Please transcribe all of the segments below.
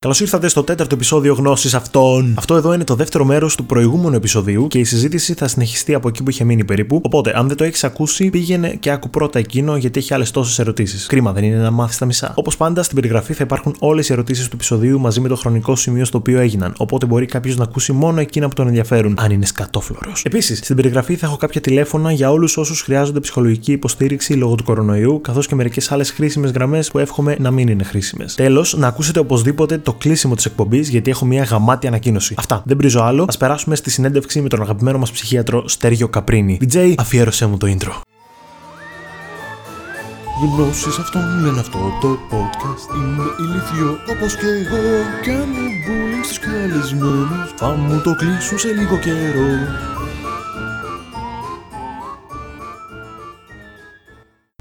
Καλώς ήρθατε στο τέταρτο επεισόδιο γνώση αυτών. Αυτό εδώ είναι το δεύτερο μέρος του προηγούμενου επεισοδίου και η συζήτηση θα συνεχιστεί από εκεί που είχε μείνει περίπου. Οπότε, αν δεν το έχεις ακούσει, πήγαινε και άκου πρώτα εκείνο γιατί έχει άλλες τόσες ερωτήσεις. Κρίμα δεν είναι να μάθεις τα μισά. Όπως πάντα, στην περιγραφή θα υπάρχουν όλες οι ερωτήσεις του επεισοδίου μαζί με το χρονικό σημείο στο οποίο έγιναν. Οπότε μπορεί κάποιος να ακούσει μόνο εκείνα που τον ενδιαφέρουν, αν είναι σκατόφλωρος. Επίσης, στην περιγραφή θα έχω κάποια τηλέφωνα για όλους όσους χρειάζονται ψυχολογική υποστήριξη λόγω του κορονοϊού, καθώς και μερικές άλλες χρήσιμες γραμμές που εύχομαι να μην είναι χρήσιμες. Τέλος, να ακούσετε οπωσδήποτε το κλείσιμο της εκπομπής γιατί έχω μια γαμάτη ανακοίνωση. Αυτά. Δεν πρίζω άλλο. Α περάσουμε στη συνέντευξη με τον αγαπημένο μας ψυχίατρο Στέργιο Καπρίνη. DJ, αφιέρωσέ μου το intro. Γνώσεις αυτών λένε αυτό το podcast Είναι ηλίθιο όπως και εγώ Κάνω bullying στους καλεσμένους Θα μου το κλείσουν σε λίγο καιρό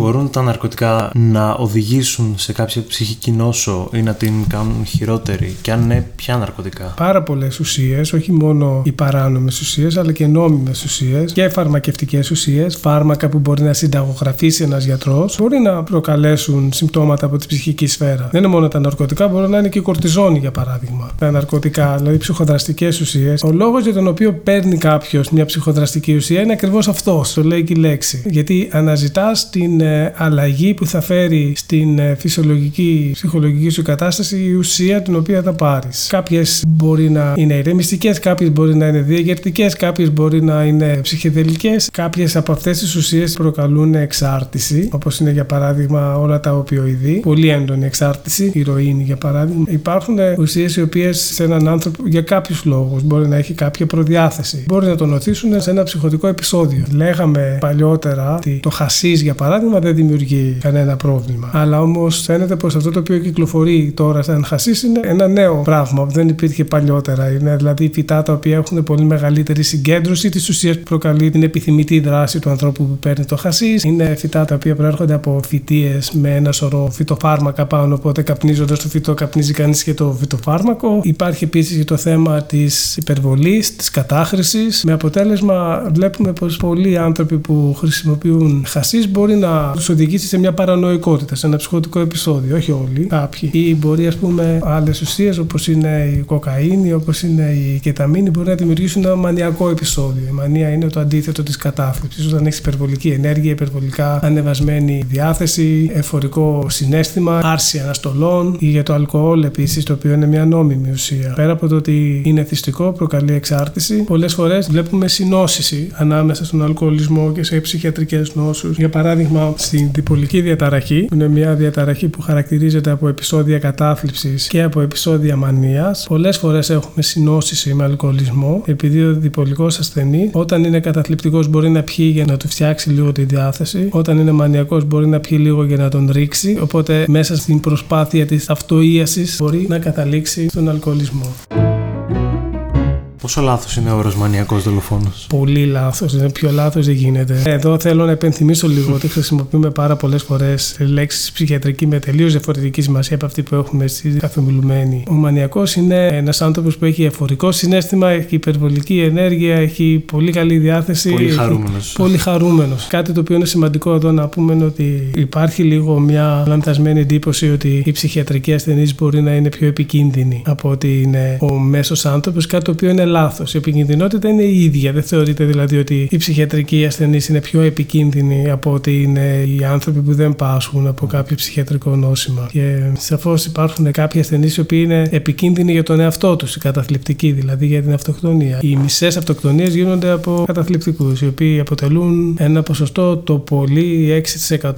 Μπορούν τα ναρκωτικά να οδηγήσουν σε κάποια ψυχική νόσο ή να την κάνουν χειρότερη, και αν ναι, ποια ναρκωτικά; Πάρα πολλές ουσίες, όχι μόνο οι παράνομες ουσίες, αλλά και νόμιμες ουσίες και φαρμακευτικές ουσίες, φάρμακα που μπορεί να συνταγογραφήσει ένας γιατρός, μπορεί να προκαλέσουν συμπτώματα από την ψυχική σφαίρα. Δεν είναι μόνο τα ναρκωτικά, μπορεί να είναι και η κορτιζόνη για παράδειγμα. Τα ναρκωτικά, δηλαδή ψυχοδραστικές ουσίες. Ο λόγος για τον οποίο παίρνει κάποιος μια ψυχοδραστική ουσία είναι ακριβώς αυτός, το λέει και η λέξη. Γιατί αναζητάς την ε, αλλαγή που θα φέρει στην ε, φυσιολογική, ψυχολογική σου κατάσταση η ουσία την οποία θα πάρεις. Κάποιες μπορεί να είναι ηρεμιστικές, κάποιες μπορεί να είναι διαγερτικές, κάποιες μπορεί να είναι ψυχεδελικές. Κάποιες από αυτές τις ουσίες προκαλούν εξάρτηση, όπως είναι για παράδειγμα όλα τα οπιοειδή, πολύ έντονη εξάρτηση, ηρωίνη για παράδειγμα. Υπάρχουν ουσίες οι οποίες σε έναν άνθρωπο για κάποιους λόγους μπορεί να έχει κάποια προδιάθεση. Μπορεί να τον οθήσουν σε ένα ψυχοτικό επεισόδιο. Λέγαμε παλιότερα ότι το χασίς για παράδειγμα δεν δημιουργεί κανένα πρόβλημα. Αλλά όμως φαίνεται πως αυτό το οποίο κυκλοφορεί τώρα σαν χασίς είναι ένα νέο πράγμα που δεν υπήρχε παλιότερα. Είναι δηλαδή φυτά τα οποία έχουν πολύ μεγαλύτερη συγκέντρωση τη ουσία που προκαλεί την επιθυμητή δράση του ανθρώπου που παίρνει το χασίς. Είναι φυτά τα οποία προέρχονται από φυτίες με ένα σωρό φυτοφάρμακα πάνω. Οπότε καπνίζοντας το φυτό, καπνίζει κανείς και το φυτοφάρμακο. Υπάρχει επίσης το θέμα της υπερβολής, της κατάχρησης. Με αποτέλεσμα βλέπουμε πως πολλοί άνθρωποι που χρησιμοποιούν χασίς μπορεί να τους οδηγήσεις σε μια παρανοϊκότητα, σε ένα ψυχοτικό επεισόδιο. Όχι όλοι, κάποιοι. Ή μπορεί, ας πούμε, άλλες ουσίες όπως είναι η κοκαίνη, όπως είναι η κεταμίνη, μπορεί να δημιουργήσουν ένα μανιακό επεισόδιο. Η μανία είναι το αντίθετο της κατάθλιψης. Όταν έχεις υπερβολική ενέργεια, υπερβολικά ανεβασμένη διάθεση, εφορικό συνέστημα, άρση αναστολών ή για το αλκοόλ επίσης, το οποίο είναι μια νόμιμη ουσία. Πέρα από το ότι είναι θυστικό, προκαλεί εξάρτηση, πολλές φορές βλέπουμε συνώσιση ανάμεσα στον αλκοολισμό και σε ψυχιατρικές νόσους. Για παράδειγμα, στην διπολική διαταραχή, που είναι μια διαταραχή που χαρακτηρίζεται από επεισόδια κατάθλιψης και από επεισόδια μανίας. Πολλές φορές έχουμε συνώσιση με αλκοολισμό, επειδή ο διπολικός ασθενή, όταν είναι καταθλιπτικός, μπορεί να πιει για να του φτιάξει λίγο τη διάθεση. Όταν είναι μανιακός, μπορεί να πιει λίγο για να τον ρίξει. Οπότε, μέσα στην προσπάθεια της αυτοίασης, μπορεί να καταλήξει στον αλκοολισμό. Πόσο λάθος είναι ο όρος μανιακός δολοφόνος; Πολύ λάθος. Είναι πιο λάθος δεν γίνεται. Εδώ θέλω να επενθυμίσω λίγο ότι χρησιμοποιούμε πάρα πολλές φορές λέξεις ψυχιατρική με τελείως διαφορετική σημασία από αυτή που έχουμε στη καθομιλουμένη. Ο μανιακός είναι ένας άνθρωπος που έχει εφορικό συνέστημα, έχει υπερβολική ενέργεια, έχει πολύ καλή διάθεση. Πολύ χαρούμενος. Πολύ χαρούμενος. Κάτι το οποίο είναι σημαντικό εδώ να πούμε είναι ότι υπάρχει λίγο μια λανθασμένη εντύπωση ότι οι ψυχιατρικοί ασθενεί μπορεί να είναι πιο επικίνδυνοι από ότι είναι ο μέσος άνθρωπος. Κάτι το οποίο είναι λάθος. Η επικίνδυνοτητα είναι η ίδια. Δεν θεωρείται δηλαδή ότι οι ψυχιατρικοί ασθενείς είναι πιο επικίνδυνοι από ότι είναι οι άνθρωποι που δεν πάσχουν από κάποιο ψυχιατρικό νόσημα; Και σαφώς υπάρχουν κάποιοι ασθενείς οι οποίοι είναι επικίνδυνοι για τον εαυτό τους, οι καταθλιπτικοί δηλαδή για την αυτοκτονία. Οι μισές αυτοκτονίες γίνονται από καταθλιπτικούς, οι οποίοι αποτελούν ένα ποσοστό το πολύ 6%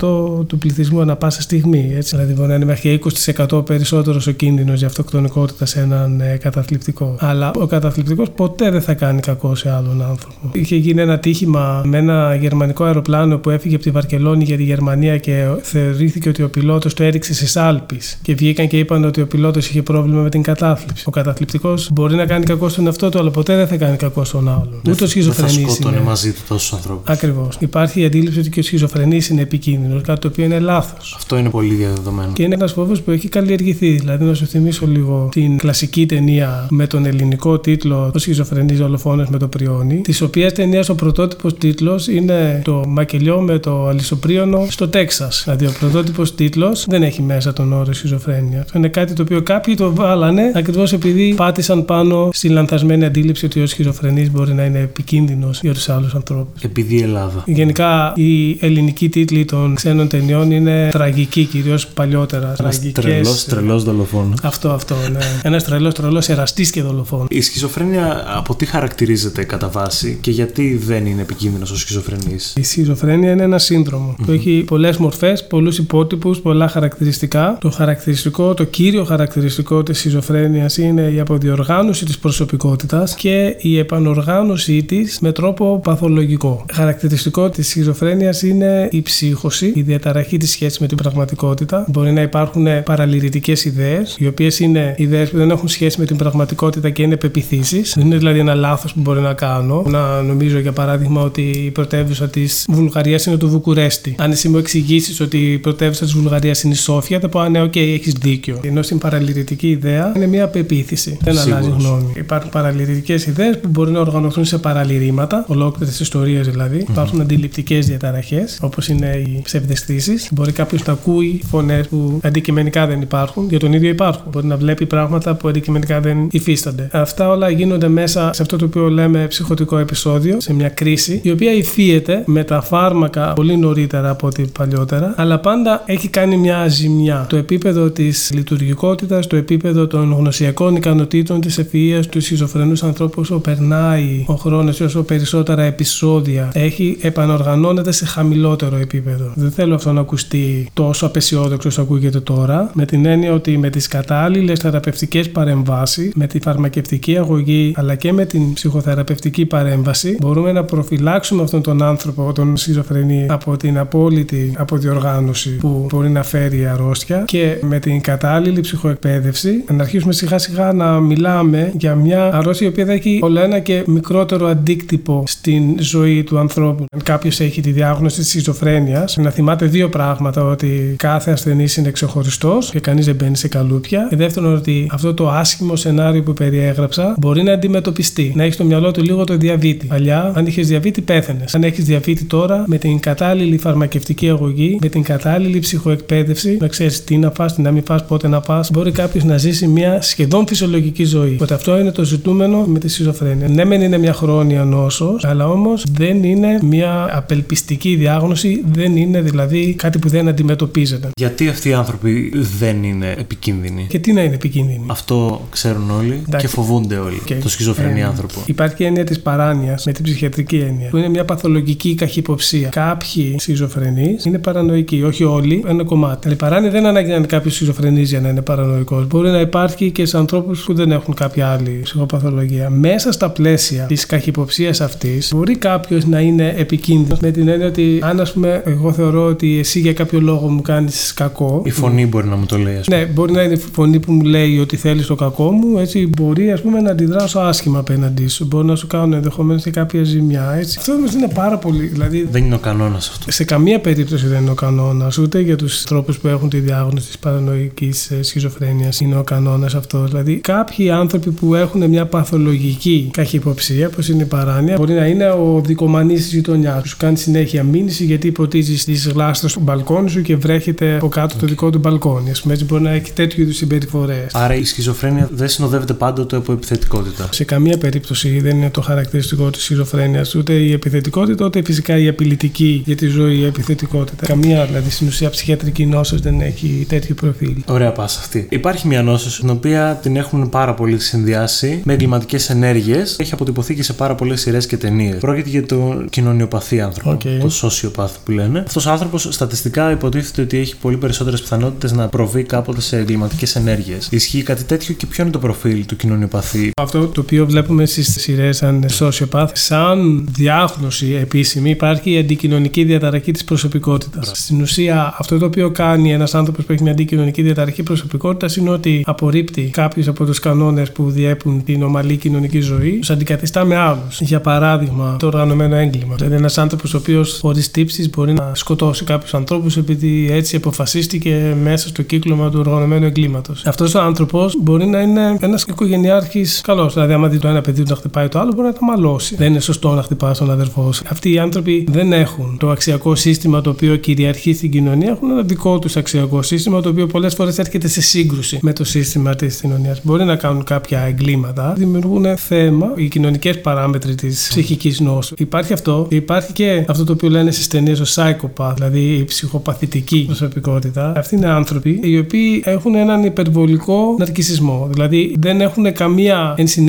του πληθυσμού ανα πάσα στιγμή. Έτσι. Δηλαδή μπορεί να είναι μέχρι 20% περισσότερος ο κίνδυνος για αυτοκτονικότητα σε έναν ε, καταθλιπτικό. Αλλά ο καταθλιπτικός ποτέ δεν θα κάνει κακό σε άλλον άνθρωπο. Είχε γίνει ένα τύχημα με ένα γερμανικό αεροπλάνο που έφυγε από τη Βαρκελόνη για τη Γερμανία και θεωρήθηκε ότι ο πιλότος το έριξε στις Άλπε. Και βγήκαν και είπαν ότι ο πιλότος είχε πρόβλημα με την κατάθλιψη. Ο καταθλιπτικός μπορεί να κάνει κακό στον εαυτό του, αλλά ποτέ δεν θα κάνει κακό στον άλλον. Ούτε ο σχιζοφρενής είναι. μαζί του τόσους ανθρώπους. Ακριβώς. Υπάρχει η αντίληψη ότι και ο σχιζοφρενής είναι επικίνδυνος, κάτι το οποίο είναι λάθος. Αυτό είναι πολύ διαδεδομένο. Και είναι ένας φόβος που έχει καλλιεργηθεί. Δηλαδή, να σου θυμίσω λίγο την κλασική ταινία με τον ελληνικό τίτλο σχιζοφρενή δολοφόνο με το πριόνι, της οποίας ταινίας ο πρωτότυπος τίτλος είναι το Μακελιό με το Αλυσοπρίωνο στο Τέξας. Δηλαδή ο πρωτότυπος τίτλος δεν έχει μέσα τον όρο σχιζοφρένεια. Αυτό είναι κάτι το οποίο κάποιοι το βάλανε ακριβώς επειδή πάτησαν πάνω στη λανθασμένη αντίληψη ότι ο σχιζοφρενή μπορεί να είναι επικίνδυνος για τους άλλους ανθρώπους. Επειδή η Ελλάδα. Γενικά οι ελληνικοί τίτλοι των ξένων ταινιών είναι τραγικοί, κυρίως παλιότερα. Ένας τρελός, τρελός δολοφόνος. Αυτό, αυτό, ναι. Ένας τρελός, τρελός εραστής και δολοφόνος. Η σχιζοφρένεια από τι χαρακτηρίζεται κατά βάση και γιατί δεν είναι επικίνδυνος ο σχιζοφρενής; Η σχιζοφρένεια είναι ένα σύνδρομο που έχει πολλές μορφές, πολλούς υπότυπους, πολλά χαρακτηριστικά. Το χαρακτηριστικό, το κύριο χαρακτηριστικό της σχιζοφρένειας είναι η αποδιοργάνωση της προσωπικότητας και η επανοργάνωσή της με τρόπο παθολογικό. Χαρακτηριστικό της σχιζοφρένειας είναι η ψύχωση, η διαταραχή της σχέσης με την πραγματικότητα. Μπορεί να υπάρχουν παραλυρητικές ιδέες, οι οποίες είναι ιδέες που δεν έχουν σχέση με την πραγματικότητα και είναι πεπιθήσεις. Δεν είναι δηλαδή ένα λάθος που μπορεί να κάνω. Να νομίζω για παράδειγμα ότι η πρωτεύουσα της Βουλγαρίας είναι το Βουκουρέστι. Αν εσύ μου εξηγήσεις ότι η πρωτεύουσα της Βουλγαρίας είναι η Σόφια, θα πω Α, ναι, OK, okay, έχεις δίκιο. Ενώ στην παραληρητική ιδέα είναι μια πεποίθηση. Δεν αλλάζει γνώμη. Υπάρχουν παραληρητικές ιδέες που μπορεί να οργανωθούν σε παραληρήματα, ολόκληρες ιστορίες δηλαδή. Mm-hmm. Υπάρχουν αντιληπτικές διαταραχές, όπως είναι οι ψευδαισθήσεις. Μπορεί κάποιος να ακούει φωνές που αντικειμενικά δεν υπάρχουν, για τον ίδιο υπάρχουν. Μπορεί να βλέπει πράγματα που αντικειμενικά δεν υφίστανται. Αυτά όλα γίνονται μέσα σε αυτό το οποίο λέμε ψυχοτικό επεισόδιο, σε μια κρίση, η οποία υφίεται με τα φάρμακα πολύ νωρίτερα από ό,τι παλιότερα, αλλά πάντα έχει κάνει μια ζημιά. Το επίπεδο της λειτουργικότητας, το επίπεδο των γνωσιακών ικανοτήτων, της ευφυΐας του σχιζοφρενούς ανθρώπους, όσο περνάει ο χρόνος και όσο περισσότερα επεισόδια έχει, επανοργανώνεται σε χαμηλότερο επίπεδο. Δεν θέλω αυτό να ακουστεί τόσο απεσιόδοξο όσο ακούγεται τώρα, με την έννοια ότι με τις κατάλληλες θεραπευτικές παρεμβάσεις, με τη φαρμακευτική αγωγή αλλά και με την ψυχοθεραπευτική παρέμβαση, μπορούμε να προφυλάξουμε αυτόν τον άνθρωπο, τον σχιζοφρενή, από την απόλυτη αποδιοργάνωση που μπορεί να φέρει η αρρώστια και με την κατάλληλη ψυχοεκπαίδευση να αρχίσουμε σιγά σιγά να μιλάμε για μια αρρώστια η οποία θα έχει όλο ένα και μικρότερο αντίκτυπο στην ζωή του ανθρώπου. Αν κάποιος έχει τη διάγνωση της σχιζοφρένειας, να θυμάται δύο πράγματα: ότι κάθε ασθενή είναι ξεχωριστός και κανείς δεν μπαίνει σε καλούπια. Και δεύτερον, ότι αυτό το άσχημο σενάριο που περιέγραψα μπορεί να αντιμετωπιστεί. Να έχεις στο μυαλό του λίγο το διαβήτη. Παλιά, αν είχες διαβήτη, πέθανε. Αν έχεις διαβήτη τώρα, με την κατάλληλη φαρμακευτική αγωγή, με την κατάλληλη ψυχοεκπαίδευση, να ξέρεις τι να πα, τι να μην πα, πότε να πα, μπορεί κάποιος να ζήσει μια σχεδόν φυσιολογική ζωή. Οπότε αυτό είναι το ζητούμενο με τη σχιζοφρένεια. Ναι, μεν είναι μια χρόνια νόσος, αλλά όμως δεν είναι μια απελπιστική διάγνωση, δεν είναι δηλαδή κάτι που δεν αντιμετωπίζεται. Γιατί αυτοί οι άνθρωποι δεν είναι επικίνδυνοι; Και τι να είναι επικίνδυνοι; Αυτό ξέρουν όλοι Εντάξει. και φοβούνται όλοι. Okay. Το σχιζοφρενή Ε, άνθρωπο. Υπάρχει έννοια της παράνοιας με την ψυχιατρική έννοια, που είναι μια παθολογική καχυποψία. Κάποιοι σχιζοφρενείς είναι παρανοϊκοί, όχι όλοι, ένα κομμάτι. Αλλά η παράνοια δεν ανάγκη να είναι κάποιος σχιζοφρενής για να είναι παρανοϊκός. Μπορεί να υπάρχει και σε ανθρώπους που δεν έχουν κάποια άλλη ψυχοπαθολογία. Μέσα στα πλαίσια της καχυποψίας αυτής, μπορεί κάποιος να είναι επικίνδυνος με την έννοια ότι, αν ας πούμε, εγώ θεωρώ ότι εσύ για κάποιο λόγο μου κάνεις κακό. Η φωνή μπορεί να μου το λέει, ας πούμε. Ναι, μπορεί να είναι η φωνή που μου λέει ότι θέλεις το κακό μου, έτσι μπορεί ας πούμε, να αντιδράσω άσχημα απέναντί σου. Μπορεί να σου κάνω ενδεχομένως και κάποια ζημιά. Έτσι. Αυτό όμω είναι πάρα πολύ. Δηλαδή, Δεν είναι ο κανόνας αυτό. σε καμία περίπτωση δεν είναι ο κανόνας, ούτε για τους τρόπους που έχουν τη διάγνωση της παρανοϊκής σχιζοφρένειας είναι ο κανόνας αυτός. Δηλαδή, κάποιοι άνθρωποι που έχουν μια παθολογική καχυποψία, όπως είναι η παράνοια, μπορεί να είναι ο δικομανής της γειτονιάς. Σου κάνει συνέχεια μήνυση γιατί ποτίζει τις γλάστρες του μπαλκόνι σου και βρέχεται από κάτω το δικό του μπαλκόνι. Α πούμε, έτσι μπορεί να έχει τέτοιου είδους συμπεριφορές. Άρα η σχιζοφρένεια δεν συνοδεύεται πάντοτε από επιθετικότητα. Σε καμία περίπτωση δεν είναι το χαρακτηριστικό της σχιζοφρένειας ούτε η επιθετικότητα, ούτε φυσικά η απειλητική για τη ζωή η επιθετικότητα. Καμία δηλαδή στην ουσία ψυχιατρική νόσος δεν έχει τέτοιο προφίλ. Ωραία πάσα αυτή. Υπάρχει μια νόσος την οποία την έχουν πάρα πολύ συνδυάσει με εγκληματικές ενέργειες. Έχει αποτυπωθεί και σε πάρα πολλές σειρές και ταινίες. Πρόκειται για τον κοινωνιοπαθή άνθρωπο. Οκ. Το sociopath που λένε. Αυτός ο άνθρωπος στατιστικά υποτίθεται ότι έχει πολύ περισσότερες πιθανότητες να προβεί κάποτε σε εγκληματικές ενέργειες. Ισχύει κάτι τέτοιο και ποιο είναι το προφίλ του κοινωνιοπαθή; Αυτό το οποίο βλέπουμε στις σειρές σαν sociopath, σαν διάγνωση επίσημη, υπάρχει η αντικοινωνική διαταραχή της προσωπικότητας. Στην ουσία, αυτό το οποίο κάνει ένας άνθρωπος που έχει μια αντικοινωνική διαταραχή προσωπικότητας είναι ότι απορρίπτει κάποιους από τους κανόνες που διέπουν την ομαλή κοινωνική ζωή, τους αντικαθιστά με άλλους. Για παράδειγμα, το οργανωμένο έγκλημα. Δηλαδή, ένας άνθρωπος ο οποίος χωρίς τύψεις μπορεί να σκοτώσει κάποιους ανθρώπους επειδή έτσι αποφασίστηκε μέσα στο κύκλωμα του οργανωμένου εγκλήματος. Αυτός ο άνθρωπος μπορεί να είναι ένας οικογενειάρχης καλός. Δηλαδή, άμα δει το ένα παιδί του να χτυπάει το άλλο, μπορεί να τα μαλώσει. Δεν είναι σωστό να χτυπά τον αδερφό σου. Αυτοί οι άνθρωποι δεν έχουν το αξιακό σύστημα το οποίο κυριαρχεί στην κοινωνία. Έχουν ένα δικό τους αξιακό σύστημα το οποίο πολλές φορές έρχεται σε σύγκρουση με το σύστημα της κοινωνίας. Μπορεί να κάνουν κάποια εγκλήματα, δημιουργούν θέμα οι κοινωνικές παράμετροι της ψυχικής νόσου. Υπάρχει αυτό. Υπάρχει και αυτό το οποίο λένε στις ταινίες ο psychopath, δηλαδή η ψυχοπαθητική προσωπικότητα. Αυτοί είναι άνθρωποι οι οποίοι έχουν έναν υπερβολικό ναρκισισμό. Δηλαδή δεν έχουν καμία ενσυναίσθηση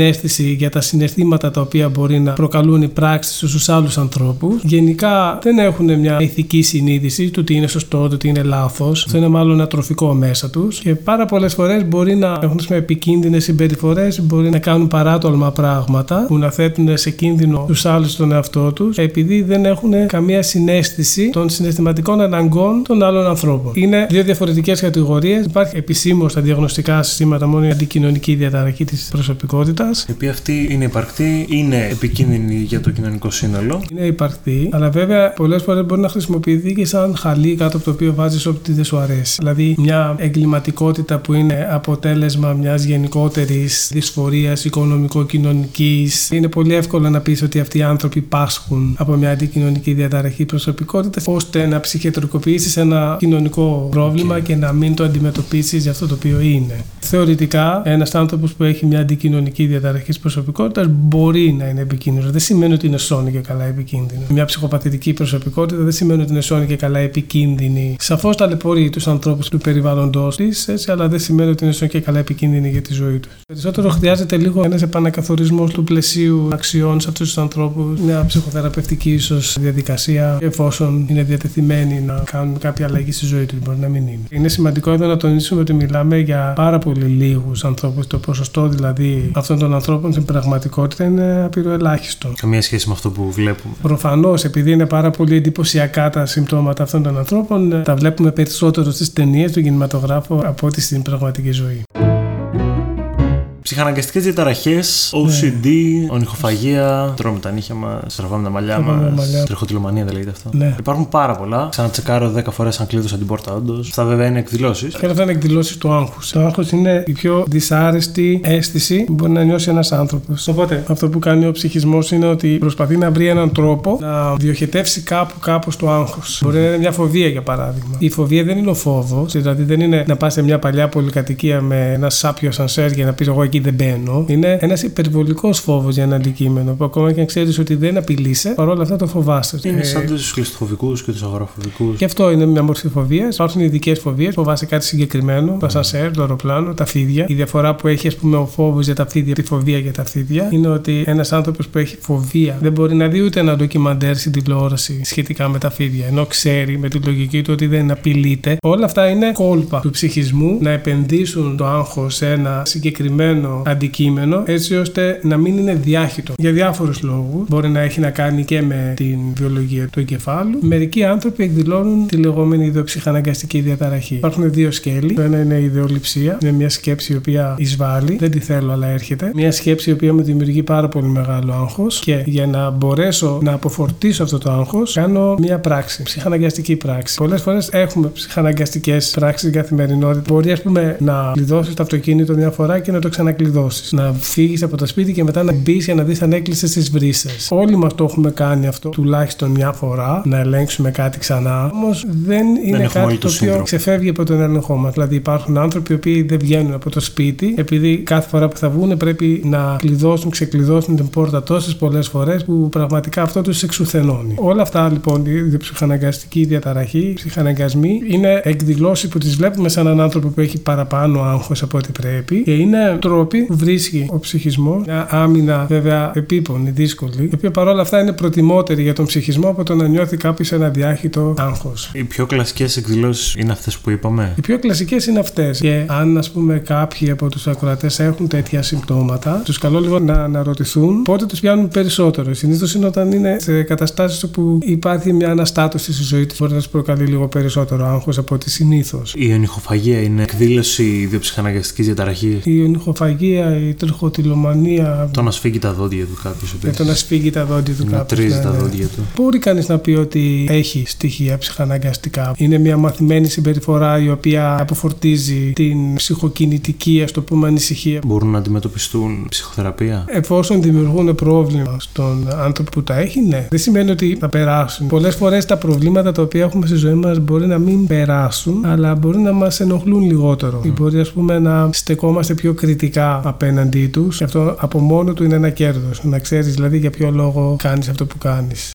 για τα συναισθήματα τα οποία μπορεί να προκαλούν οι πράξεις στους άλλους ανθρώπους. Γενικά δεν έχουν μια ηθική συνείδηση του τι είναι σωστό, του τι είναι λάθος. Αυτό είναι μάλλον ένα τροφικό μέσα τους. Και πάρα πολλές φορές μπορεί να έχουν επικίνδυνες συμπεριφορές, μπορεί να κάνουν παράτολμα πράγματα που να θέτουν σε κίνδυνο τους άλλους τον εαυτό τους, επειδή δεν έχουν καμία συνέστηση των συναισθηματικών αναγκών των άλλων ανθρώπων. Είναι δύο διαφορετικές κατηγορίες. Υπάρχει επισήμως στα διαγνωστικά συστήματα μόνο η αντικοινωνική διαταραχή της προσωπικότητας. Η οποία αυτή είναι υπαρκτή, είναι επικίνδυνη για το κοινωνικό σύνολο. Είναι υπαρκτή, αλλά βέβαια πολλές φορές μπορεί να χρησιμοποιηθεί και σαν χαλί κάτω από το οποίο βάζεις ό,τι δεν σου αρέσει. Δηλαδή μια εγκληματικότητα που είναι αποτέλεσμα μιας γενικότερης δυσφορίας οικονομικο-κοινωνικής. Είναι πολύ εύκολο να πεις ότι αυτοί οι άνθρωποι πάσχουν από μια αντικοινωνική διαταραχή προσωπικότητας, ώστε να ψυχιατρικοποιήσεις ένα κοινωνικό πρόβλημα okay. και να μην το αντιμετωπίσεις για αυτό το οποίο είναι. Θεωρητικά, ένας άνθρωπος που έχει μια αντικοινωνική διαταραχή προσωπικότητας μπορεί να είναι επικίνδυνος. Δεν σημαίνει ότι είναι σώνη και καλά επικίνδυνο. Μια ψυχοπαθητική προσωπικότητα δεν σημαίνει ότι είναι σώνη και καλά επικίνδυνη. Σαφώς ταλαιπωρεί τους ανθρώπους του περιβάλλοντό της, αλλά δεν σημαίνει ότι είναι σώνη και καλά επικίνδυνη για τη ζωή τους. Περισσότερο χρειάζεται λίγο ένας επανακαθορισμός του πλαισίου αξιών σε αυτούς τους ανθρώπους, μια ψυχοθεραπευτική ίσως διαδικασία, εφόσον είναι διατεθειμένοι να κάνουν κάποια αλλαγή στη ζωή τους. Μπορεί να μην είναι. Είναι σημαντικό εδώ να τονίσουμε ότι μιλάμε για πάρα πολύ λίγους ανθρώπους. Το ποσοστό δηλαδή αυτών των ανθρώπων στην πραγματικότητα είναι απειροελάχιστο. Καμία σχέση με αυτό που βλέπουμε. Προφανώς, επειδή είναι πάρα πολύ εντυπωσιακά τα συμπτώματα αυτών των ανθρώπων, τα βλέπουμε περισσότερο στις ταινίες του κινηματογράφου από ό,τι στην πραγματική ζωή. Ψυχαναγκαστικές διαταραχές, OCD, ναι. ονειχοφαγία, τρώμε τα νύχια μας, στραβάμε τα μαλλιά μας, τριχοτυλομανία δεν λέγεται αυτό. Ναι. Υπάρχουν πάρα πολλά. Ξανατσεκάρω 10 φορές αν κλείδωσα την πόρτα, όντως. Αυτά βέβαια είναι εκδηλώσεις. Και αυτά είναι εκδηλώσεις του άγχους. Το άγχος είναι η πιο δυσάρεστη αίσθηση που μπορεί να νιώσει ένας άνθρωπος. Οπότε αυτό που κάνει ο ψυχισμός είναι ότι προσπαθεί να βρει έναν τρόπο να διοχετεύσει κάπου κάπως το άγχος. Μπορεί να είναι μια φοβία για παράδειγμα. Η φοβία δεν είναι ο φόβος, δηλαδή δεν είναι να πας σε μια παλιά πολυκατοικία με ένα σάπιο σανσέρ για να πεις εγώ εκεί δεν μπαίνω. Είναι ένας υπερβολικός φόβος για ένα αντικείμενο που ακόμα και αν ξέρεις ότι δεν απειλείσαι, παρόλα αυτά το φοβάσαι. Είναι σαν τους κλειστοφοβικού και τους αγοροφοβικού. Και αυτό είναι μια μορφή φοβίας. Υπάρχουν ειδικές φοβίες. Φοβάσαι κάτι συγκεκριμένο, το ασανσέρ, το αεροπλάνο, τα φίδια. Η διαφορά που έχει, ας πούμε, ο φόβος για τα φίδια, τη φοβία για τα φίδια, είναι ότι ένας άνθρωπος που έχει φοβία δεν μπορεί να δει ούτε ένα ντοκιμαντέρ στην τηλεόραση σχετικά με τα φίδια, ενώ ξέρει με τη λογική του ότι δεν απειλείται. Όλα αυτά είναι κόλπα του ψυχισμού να επενδύσουν το άγχος σε ένα συγκεκριμένο αντικείμενο έτσι ώστε να μην είναι διάχυτο. Για διάφορους λόγους. Μπορεί να έχει να κάνει και με την βιολογία του εγκεφάλου. Μερικοί άνθρωποι εκδηλώνουν τη λεγόμενη ιδεοψυχαναγκαστική διαταραχή. Υπάρχουν δύο σκέλη. Το ένα είναι η ιδεολειψία. Είναι μια σκέψη η οποία εισβάλλει. Δεν τη θέλω, αλλά έρχεται. Μια σκέψη η οποία μου δημιουργεί πάρα πολύ μεγάλο άγχος. Και για να μπορέσω να αποφορτήσω αυτό το άγχος, κάνω μια πράξη. Ψυχαναγκαστική πράξη. Πολλές φορές έχουμε ψυχαναγκαστικές πράξεις στην καθημερινότητα. Μπορεί, ας πούμε, να κλειδώσει το αυτοκίνητο μια φορά και να το ξανακλειδώσει κλειδώσει. Να φύγεις από το σπίτι και μετά να μπεις για να δεις αν έκλεισες τις βρύσες. Όλοι μας το έχουμε κάνει αυτό τουλάχιστον μια φορά, να ελέγξουμε κάτι ξανά. Όμως δεν είναι δεν κάτι το, το οποίο ξεφεύγει από τον έλεγχό μας. Δηλαδή υπάρχουν άνθρωποι οι οποίοι δεν βγαίνουν από το σπίτι επειδή κάθε φορά που θα βγουν πρέπει να κλειδώσουν, ξεκλειδώσουν την πόρτα τόσες πολλές φορές που πραγματικά αυτό τους εξουθενώνει. Όλα αυτά λοιπόν, η ψυχαναγκαστική διαταραχή, ψυχαναγκασμοί, είναι εκδηλώσεις που τις βλέπουμε σαν έναν άνθρωπο που έχει παραπάνω άγχος από ό,τι πρέπει και είναι τρόποι που βρίσκει ο ψυχισμός. Μια άμυνα βέβαια επίπονη, δύσκολη, η οποία παρόλα αυτά είναι προτιμότερη για τον ψυχισμό από το να νιώθει κάποιος ένα διάχυτο άγχος. Οι πιο κλασικές εκδηλώσεις είναι αυτές που είπαμε; Οι πιο κλασικές είναι αυτές. Και αν ας πούμε κάποιοι από τους ακροατές έχουν τέτοια συμπτώματα, τους καλώ λίγο να αναρωτηθούν πότε τους πιάνουν περισσότερο. Συνήθως είναι όταν είναι σε καταστάσεις όπου υπάρχει μια αναστάτωση στη ζωή τους, μπορεί να τους προκαλεί λίγο περισσότερο άγχος από ό,τι συνήθως. Η ονυχοφαγία είναι εκδήλωση ιδιοψυχαναγκαστικής διαταραχής; Η ονυχοφαγία τροχοπαθοπαγία, η τροχοτηλομανία. Το να σφίγγει τα δόντια του κάποιος. Με το να σφίγγει τα δόντια του Να κάποιος. τρίζει τα δόντια του. Μπορεί κανείς να πει ότι έχει στοιχεία ψυχαναγκαστικά. Είναι μια μαθημένη συμπεριφορά η οποία αποφορτίζει την ψυχοκινητική, ας το πούμε, ανησυχία. Μπορούν να αντιμετωπιστούν ψυχοθεραπεία; Εφόσον δημιουργούν πρόβλημα στον άνθρωπο που τα έχει, ναι. Δεν σημαίνει ότι θα περάσουν. Πολλές φορές τα προβλήματα τα οποία έχουμε στη ζωή μας μπορεί να μην περάσουν, αλλά μπορεί να μας ενοχλούν λιγότερο. Ή μπορεί, ας πούμε, να στεκόμαστε πιο κριτικά απέναντί τους. Και αυτό από μόνο του είναι ένα κέρδος. Να ξέρεις δηλαδή για ποιο λόγο κάνεις αυτό που κάνεις.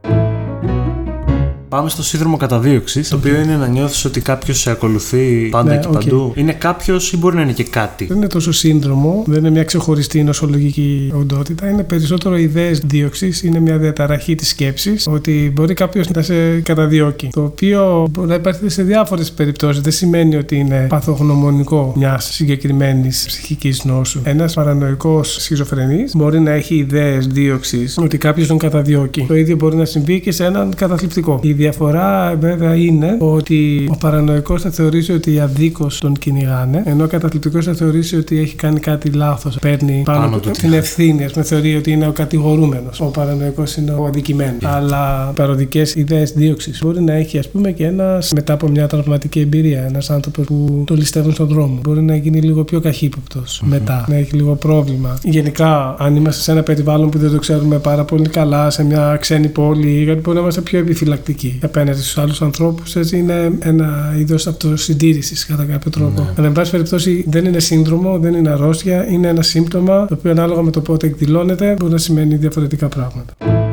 Πάμε στο σύνδρομο καταδίωξης, το οποίο είναι να νιώθεις ότι κάποιος σε ακολουθεί πάντα Ναι, και οκ. παντού. Είναι κάποιος ή μπορεί να είναι και κάτι; Δεν είναι τόσο σύνδρομο, δεν είναι μια ξεχωριστή νοσολογική οντότητα. Είναι περισσότερο ιδέες δίωξη, είναι μια διαταραχή της σκέψης ότι μπορεί κάποιος να σε καταδιώκει. Το οποίο μπορεί να υπάρχει σε διάφορες περιπτώσεις. Δεν σημαίνει ότι είναι παθογνωμονικό μιας συγκεκριμένης ψυχικής νόσου. Ένας παρανοϊκός σχιζοφρενής μπορεί να έχει ιδέες δίωξη ότι κάποιος τον καταδιώκει. Το ίδιο μπορεί να συμβεί και σε έναν καταθλιπτικό. Η διαφορά βέβαια είναι ότι ο παρανοϊκός θα θεωρήσει ότι αδίκως τον κυνηγάνε, ενώ ο καταθλιπτικός θα θεωρήσει ότι έχει κάνει κάτι λάθος. Παίρνει πάνω, Πάνω του του την ευθύνη, ας πούμε, θεωρεί ότι είναι ο κατηγορούμενος. Ο παρανοϊκός είναι ο αδικημένος. Αλλά παροδικές ιδέες δίωξης μπορεί να έχει, ας πούμε, και ένας μετά από μια τραυματική εμπειρία. Ένας άνθρωπος που το ληστεύουν στον δρόμο. Μπορεί να γίνει λίγο πιο καχύποπτος μετά, να έχει λίγο πρόβλημα. Γενικά, αν είμαστε σε ένα περιβάλλον που δεν το ξέρουμε πάρα πολύ καλά, σε μια ξένη πόλη, γιατί μπορεί να είμαστε πιο επιφυλακτικοί απέναντι στους άλλους ανθρώπους, έτσι είναι ένα είδος αυτοσυντήρησης κατά κάποιο τρόπο. Αλλά, εν πάση περιπτώσει, δεν είναι σύνδρομο, δεν είναι αρρώστια, είναι ένα σύμπτωμα το οποίο ανάλογα με το πότε εκδηλώνεται μπορεί να σημαίνει διαφορετικά πράγματα.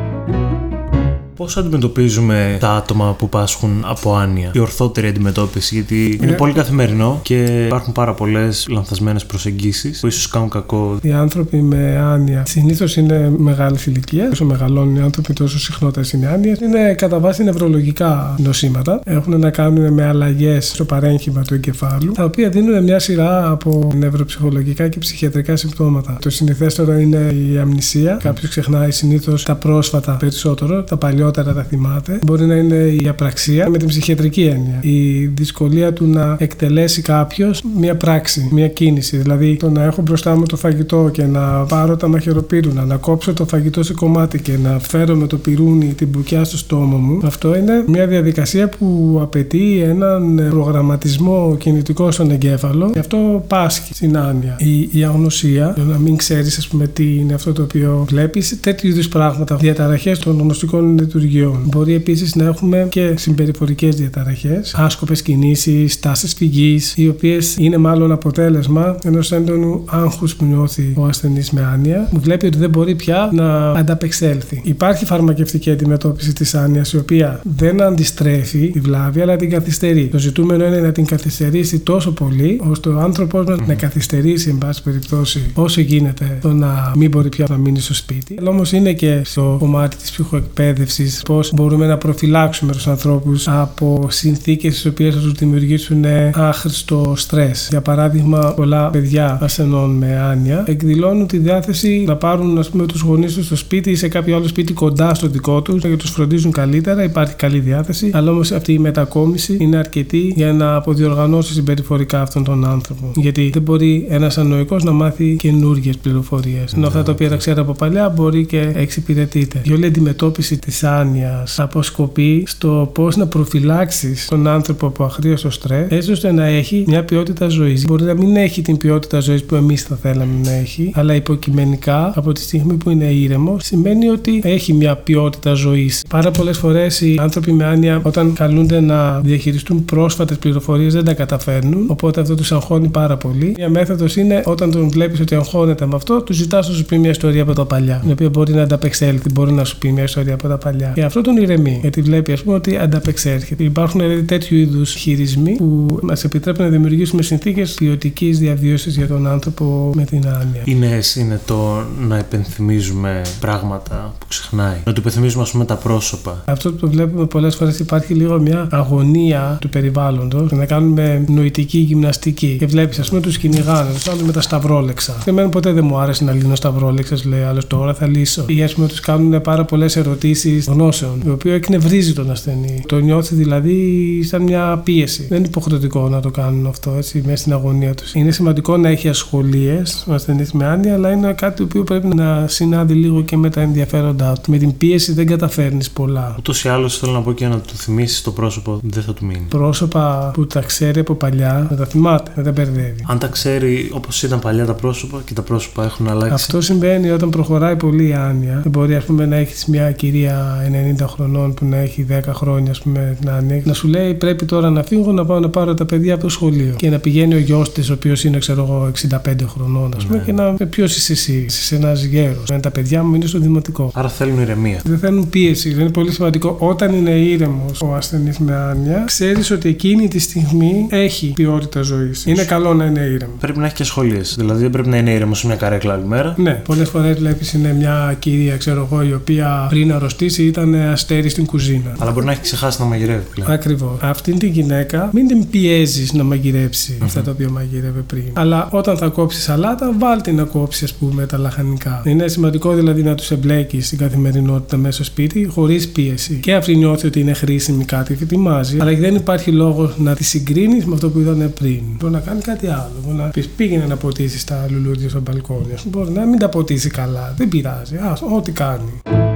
Πώς αντιμετωπίζουμε τα άτομα που πάσχουν από άνοια, η ορθότερη αντιμετώπιση, γιατί είναι Ε, πολύ καθημερινό και υπάρχουν πάρα πολλές λανθασμένες προσεγγίσεις που ίσως κάνουν κακό. Οι άνθρωποι με άνοια συνήθως είναι μεγάλης ηλικίας. Όσο μεγαλώνουν οι άνθρωποι, τόσο συχνότερες είναι οι άνοιε. Είναι κατά βάση νευρολογικά νοσήματα. Έχουν να κάνουν με αλλαγές στο παρέγχημα του εγκεφάλου, τα οποία δίνουν μια σειρά από νευροψυχολογικά και ψυχιατρικά συμπτώματα. Το συνηθέστερο είναι η αμνησία. Κάποιος ξεχνάει συνήθως τα πρόσφατα περισσότερο, τα παλιότερα τα θυμάται. Μπορεί να είναι η απραξία με την ψυχιατρική έννοια. Η δυσκολία του να εκτελέσει κάποιος μια πράξη, μια κίνηση. Δηλαδή το να έχω μπροστά μου το φαγητό και να πάρω τα μαχαιροπύρουνα, να κόψω το φαγητό σε κομμάτι και να φέρω με το πυρούνι την μπουκιά στο στόμα μου. Αυτό είναι μια διαδικασία που απαιτεί έναν προγραμματισμό κινητικό στον εγκέφαλο και αυτό πάσχει στην άνοια. Η, η αγνωσία, το να μην ξέρεις, ας πούμε, τι είναι αυτό το οποίο βλέπεις, τέτοιου είδους πράγματα, διαταραχές των γνωστικών λειτουργιών. Μπορεί επίσης να έχουμε και συμπεριφορικές διαταραχές, άσκοπες κινήσεις, τάσεις φυγής, οι οποίες είναι μάλλον αποτέλεσμα ενός έντονου άγχους που νιώθει ο ασθενής με άνοια, που βλέπει ότι δεν μπορεί πια να ανταπεξέλθει. Υπάρχει φαρμακευτική αντιμετώπιση της άνοιας, η οποία δεν αντιστρέφει τη βλάβη, αλλά την καθυστερεί. Το ζητούμενο είναι να την καθυστερήσει τόσο πολύ, ώστε ο άνθρωπος μας να καθυστερήσει, εν πάση περιπτώσει, όσο γίνεται το να μην μπορεί πια να μείνει στο σπίτι. Αλλά όμως είναι και στο κομμάτι της ψυχοεκπαίδευσης πώς μπορούμε να προφυλάξουμε τους ανθρώπους από συνθήκες τι οποίες θα τους δημιουργήσουν άχρηστο στρες. Για παράδειγμα, πολλά παιδιά ασθενών με άνοια εκδηλώνουν τη διάθεση να πάρουν ας πούμε, τους γονείς τους στο σπίτι ή σε κάποιο άλλο σπίτι κοντά στο δικό τους για να τους φροντίζουν καλύτερα. Υπάρχει καλή διάθεση, αλλά όμως αυτή η μετακόμιση είναι αρκετή για να αποδιοργανώσει συμπεριφορικά αυτόν τον άνθρωπο. Γιατί δεν μπορεί ένας ανοϊκός να μάθει καινούργιες πληροφορίες. Ενώ αυτά τα οποία τα ξέρει από παλιά μπορεί και εξυπηρετείται. Η όλη αντιμετώπιση της άνοια αποσκοπεί στο πώς να προφυλάξεις τον άνθρωπο από αχρίαστο στρες, έτσι ώστε να έχει μια ποιότητα ζωής. Μπορεί να μην έχει την ποιότητα ζωής που εμείς θα θέλαμε να έχει, αλλά υποκειμενικά από τη στιγμή που είναι ήρεμος, σημαίνει ότι έχει μια ποιότητα ζωής. Πάρα πολλές φορές οι άνθρωποι με άνοια, όταν καλούνται να διαχειριστούν πρόσφατες πληροφορίες, δεν τα καταφέρνουν, οπότε αυτό τους αγχώνει πάρα πολύ. Μια μέθοδος είναι όταν τον βλέπεις ότι αγχώνεται με αυτό, του ζητάς να σου πει μια ιστορία από τα παλιά, η οποία μπορεί να ανταπεξέλθει, μπορεί να σου πει μια ιστορία από τα παλιά. Και αυτό τον ηρεμεί, γιατί βλέπει, ας πούμε, ότι ανταπεξέρχεται. Υπάρχουν δηλαδή τέτοιου είδους χειρισμοί που μας επιτρέπουν να δημιουργήσουμε συνθήκες ποιοτικής διαβίωσης για τον άνθρωπο με την άνοια. Είναι, είναι το να υπενθυμίζουμε πράγματα που ξεχνάει. Να του υπενθυμίζουμε, ας πούμε, τα πρόσωπα. Αυτό που βλέπουμε πολλές φορές υπάρχει λίγο μια αγωνία του περιβάλλοντος να κάνουμε νοητική γυμναστική. Και βλέπεις, ας πούμε, τους κυνηγάνε, τους άλλου με τα σταυρόλεξα. Και εμένα ποτέ δεν μου άρεσε να λύνω σταυρόλεξες, λέει άλλος τώρα θα λύσω. Ή ας πούμε, τους κάνουν πάρα πολλές ερωτήσεις γνώσεων, το οποίο εκνευρίζει τον ασθενή. Το νιώθει δηλαδή σαν μια πίεση. Δεν είναι υποχρεωτικό να το κάνουν αυτό έτσι, μέσα στην αγωνία τους. Είναι σημαντικό να έχει ασχολίες ο ασθενής με άνοια, αλλά είναι κάτι το οποίο πρέπει να συνάδει λίγο και με τα ενδιαφέροντά του. Με την πίεση δεν καταφέρνεις πολλά. Ούτως ή άλλως θέλω να πω και να του θυμίσεις το πρόσωπο, δεν θα του μείνει. Πρόσωπα που τα ξέρει από παλιά, να τα θυμάται, δεν τα μπερδεύει. Αν τα ξέρει όπως ήταν παλιά τα πρόσωπα και τα πρόσωπα έχουν αλλάξει. Αυτό συμβαίνει όταν προχωράει πολύ η άνοια. Δεν μπορεί ας πούμε, να έχεις μια κυρία 90 χρονών που να έχει 10 χρόνια ας πούμε, την άνοια να σου λέει πρέπει τώρα να φύγω να πάω να πάρω τα παιδιά από το σχολείο. Και να πηγαίνει ο γιος της, ο οποίος είναι ξέρω εγώ 65 χρονών, ας πούμε, Ναι. και να. Ποιος είσαι εσύ, είσαι ένας γέρος. Με τα παιδιά μου είναι στο δημοτικό. Άρα θέλουν ηρεμία. Δεν θέλουν πίεση. Δεν είναι πολύ σημαντικό. Όταν είναι ήρεμος ο ασθενής με άνοια, ξέρεις ότι εκείνη τη στιγμή έχει ποιότητα ζωής. Είναι καλό να είναι ήρεμος. Πρέπει να έχει και σχολείες. Δηλαδή δεν πρέπει να είναι ήρεμος σε μια καρέκλα άλλη μέρα. Ναι, πολλές φορές βλέπεις είναι μια κυρία, ξέρω εγώ, η οποία πριν αρρωστήσει ήταν αστέρι στην κουζίνα. Αλλά μπορεί να έχει ξεχάσει να μαγειρεύει πλέον. Ακριβώς. Αυτήν την γυναίκα μην την πιέζεις να μαγειρέψει αυτά τα οποία μαγειρεύει πριν. Αλλά όταν θα κόψει σαλάτα, βάλτε να κόψει, ας πούμε, τα λαχανικά. Είναι σημαντικό δηλαδή να τους εμπλέκεις στην καθημερινότητα μέσα στο σπίτι χωρίς πίεση. Και αυτή νιώθει ότι είναι χρήσιμη κάτι και ετοιμάζει, αλλά δεν υπάρχει λόγος να τη συγκρίνεις με αυτό που ήταν πριν. Μπορεί να κάνει κάτι άλλο. Μπορεί να πεις πήγαινε να ποτίσεις τα λουλούδια στο μπαλκόνι. Ας πούμε, Μπορεί να μην τα ποτίσει καλά. Δεν πειράζει. Α, ό,τι κάνει.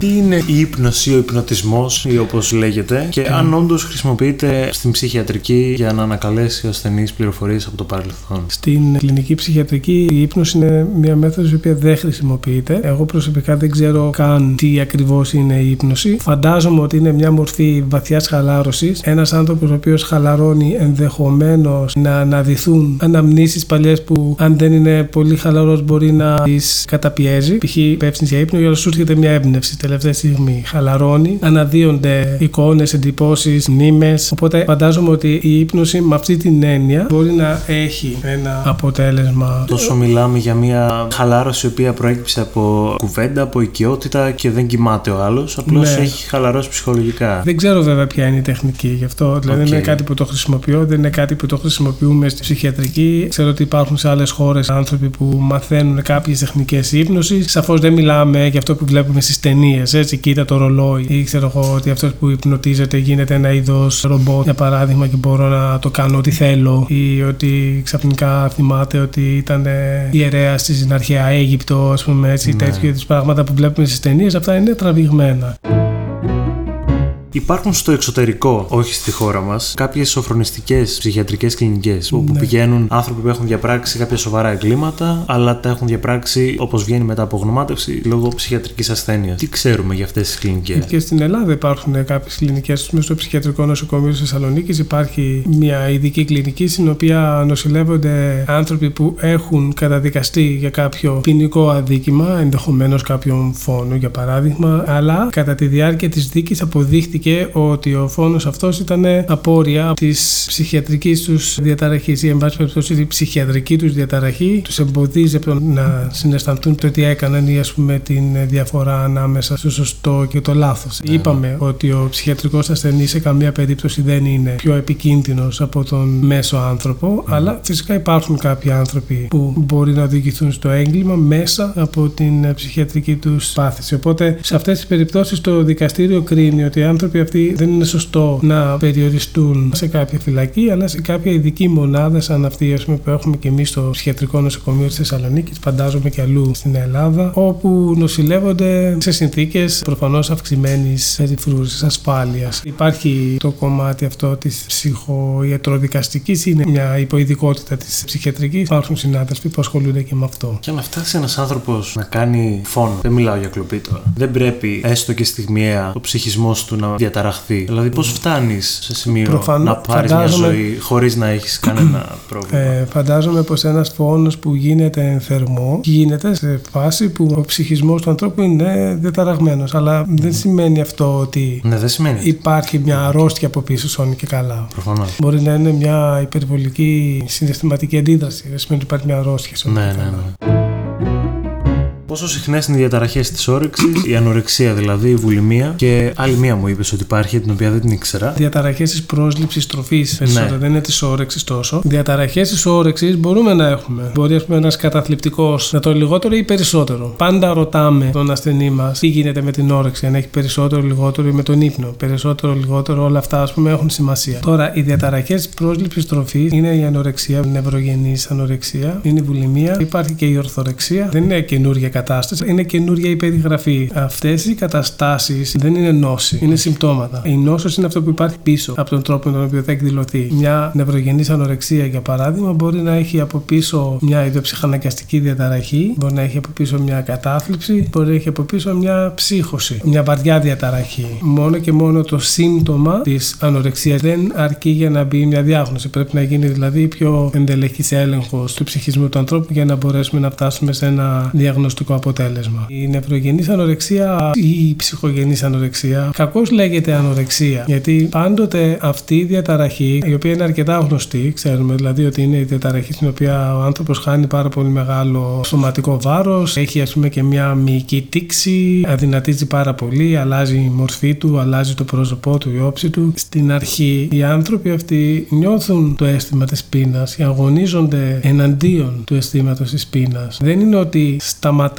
Τι είναι η ύπνοση, ο υπνοτισμός ή όπως λέγεται, και αν όντως χρησιμοποιείται στην ψυχιατρική για να ανακαλέσει ο ασθενή πληροφορίες από το παρελθόν. Στην κλινική ψυχιατρική η ύπνωση είναι μια μέθοδος η οποία δεν χρησιμοποιείται. Εγώ προσωπικά δεν ξέρω καν τι ακριβώς είναι η ύπνωση. Φαντάζομαι ότι είναι μια μορφή βαθιάς χαλάρωσης. Ένας άνθρωπος ο οποίος χαλαρώνει ενδεχομένως να αναδυθούν αναμνήσεις παλιές που αν δεν είναι πολύ χαλαρός μπορεί να τις καταπιέζει. Π.χ. υπεύθυνη για ύπνο, αλλά σου έρχεται μια έμπνευση τελευταία στιγμή. Χαλαρώνει, αναδύονται εικόνες, εντυπώσεις, μνήμες. Οπότε φαντάζομαι ότι η ύπνωση με αυτή την έννοια μπορεί να έχει ένα αποτέλεσμα. Τόσο μιλάμε για μια χαλάρωση η οποία προέκυψε από κουβέντα, από οικειότητα και δεν κοιμάται ο άλλος. Απλώς Ναι. έχει χαλαρώσει ψυχολογικά. Δεν ξέρω βέβαια ποια είναι η τεχνική γι' αυτό. Δηλαδή Οκ. δεν είναι κάτι που το χρησιμοποιώ, δεν είναι κάτι που το χρησιμοποιούμε στη ψυχιατρική. Ξέρω ότι υπάρχουν σε άλλες χώρες άνθρωποι που μαθαίνουν κάποιες τεχνικές ύπνωσης. Σαφώς δεν μιλάμε για αυτό που βλέπουμε στις ταινίες. Έτσι, κοίτα το ρολόι. Ή ξέρω εγώ ότι αυτός που υπνοτίζεται γίνεται ένα είδος ρομπότ, για παράδειγμα, και μπορώ να το κάνω ό,τι θέλω. Ή ότι ξαφνικά θυμάται ότι ήταν ιερέα στην αρχαία Αίγυπτο, ας πούμε έτσι. Ναι. Τέτοιου είδους πράγματα που βλέπουμε στις ταινίες, αυτά είναι τραβηγμένα. Υπάρχουν στο εξωτερικό, όχι στη χώρα μας, κάποιες σοφρονιστικές ψυχιατρικές κλινικές όπου Ναι. πηγαίνουν άνθρωποι που έχουν διαπράξει κάποια σοβαρά εγκλήματα, αλλά τα έχουν διαπράξει όπως βγαίνει μετά από γνωμάτευση λόγω ψυχιατρικής ασθένειας. Τι ξέρουμε για αυτές τις κλινικές; Και στην Ελλάδα υπάρχουν κάποιες κλινικές. Μέσα στο ψυχιατρικό νοσοκομείο της Θεσσαλονίκης υπάρχει μια ειδική κλινική στην οποία νοσηλεύονται άνθρωποι που έχουν καταδικαστεί για κάποιο ποινικό αδίκημα, ενδεχομένως κάποιον φόνο για παράδειγμα, αλλά κατά τη διάρκεια της δίκης αποδείχτηκε ότι ο φόνος αυτός ήταν απόρρια της ψυχιατρικής τους διαταραχής ή, εν πάση περιπτώσει, η ψυχιατρική τους διαταραχή τους εμποδίζει από το να συναισθανθούν το τι έκαναν ή, ας πούμε, την διαφορά ανάμεσα στο σωστό και το λάθος. Είπαμε ότι ο ψυχιατρικός ασθενής σε καμία περίπτωση δεν είναι πιο επικίνδυνος από τον μέσο άνθρωπο, αλλά φυσικά υπάρχουν κάποιοι άνθρωποι που μπορεί να οδηγηθούν στο έγκλημα μέσα από την ε, ψυχιατρική τους πάθηση. Οπότε σε αυτές τις περιπτώσεις το δικαστήριο κρίνει ότι οι άνθρωποι αυτοί δεν είναι σωστό να περιοριστούν σε κάποια φυλακή, αλλά σε κάποια ειδική μονάδα, σαν αυτή ας πούμε, που έχουμε και εμείς στο ψυχιατρικό νοσοκομείο της Θεσσαλονίκης, φαντάζομαι και αλλού στην Ελλάδα, όπου νοσηλεύονται σε συνθήκες προφανώς αυξημένης περιφρούρησης ασφάλειας. Υπάρχει το κομμάτι αυτό της ψυχοϊατροδικαστικής, είναι μια υποειδικότητα της ψυχιατρικής. Υπάρχουν συνάδελφοι που ασχολούνται και με αυτό. Και να φτάσει ένας άνθρωπος να κάνει φόνο, δεν μιλάω για κλοπή τώρα. Δεν πρέπει έστω και στιγμιαία ο ψυχισμός του να διαταραχθεί. Δηλαδή, πώς φτάνεις σε σημείο Προφανώς, να πάρεις μια φαντάζομαι- ζωή χωρίς να έχεις κανένα πρόβλημα; Ε, φαντάζομαι πως ένας φόνος που γίνεται εν θερμό γίνεται σε φάση που ο ψυχισμός του ανθρώπου είναι διαταραγμένος. Αλλά δεν σημαίνει αυτό ότι ναι, δεν σημαίνει. υπάρχει μια αρρώστια από πίσω σώνει και καλά. Προφανώς. Μπορεί να είναι μια υπερβολική συναισθηματική αντίδραση. Δεν σημαίνει ότι υπάρχει μια αρρώστια σώνει Ναι, και ναι, καλά. ναι. Πόσο συχνές είναι οι διαταραχές της όρεξης, η ανορεξία δηλαδή, η βουλημία; Και άλλη μία μου είπες ότι υπάρχει, την οποία δεν την ήξερα. Διαταραχές της πρόσληψης τροφής περισσότερο, Ναι. δεν είναι της όρεξης τόσο. Διαταραχές της όρεξης μπορούμε να έχουμε. Μπορεί ας πούμε, ένας καταθλιπτικός να το λιγότερο ή περισσότερο. Πάντα ρωτάμε τον ασθενή μας τι γίνεται με την όρεξη, αν έχει περισσότερο, λιγότερο ή με τον ύπνο. Περισσότερο, λιγότερο, όλα αυτά ας πούμε έχουν σημασία. Τώρα, οι διαταραχές της πρόσληψης τροφής είναι η ανορεξία, η νευρογενής ανορεξία, είναι η βουλημία, υπάρχει και η ορθορεξία. Δεν είναι καινούργια κατάσταση, είναι καινούργια η περιγραφή. Αυτές οι καταστάσεις δεν είναι νόση, είναι συμπτώματα. Η νόσος είναι αυτό που υπάρχει πίσω από τον τρόπο με τον οποίο θα εκδηλωθεί. Μια νευρογενής ανορεξία, για παράδειγμα, μπορεί να έχει από πίσω μια ιδιοψυχαναγκαστική διαταραχή, μπορεί να έχει από πίσω μια κατάθλιψη, μπορεί να έχει από πίσω μια ψύχωση, μια βαριά διαταραχή. Μόνο και μόνο το σύμπτωμα της ανορεξίας δεν αρκεί για να μπει μια διάγνωση. Πρέπει να γίνει δηλαδή πιο ενδελεχής έλεγχος του ψυχισμού του ανθρώπου για να μπορέσουμε να φτάσουμε σε ένα διαγνωστικό αποτέλεσμα. Η νευρογενής ανορεξία ή η ψυχογενής ανορεξία, κακώς λέγεται ανορεξία, γιατί πάντοτε αυτή η διαταραχή, η οποία είναι αρκετά γνωστή, ξέρουμε δηλαδή ότι είναι η διαταραχή στην οποία ο άνθρωπος χάνει πάρα πολύ μεγάλο σωματικό βάρος, έχει ας πούμε και μια μυϊκή τήξη, αδυνατίζει πάρα πολύ, αλλάζει η μορφή του, αλλάζει το πρόσωπό του, η όψη του. Στην αρχή οι άνθρωποι αυτοί νιώθουν το αίσθημα της πείνας και αγωνίζονται εναντίον του αισθήματος της πείνας. Δεν είναι ότι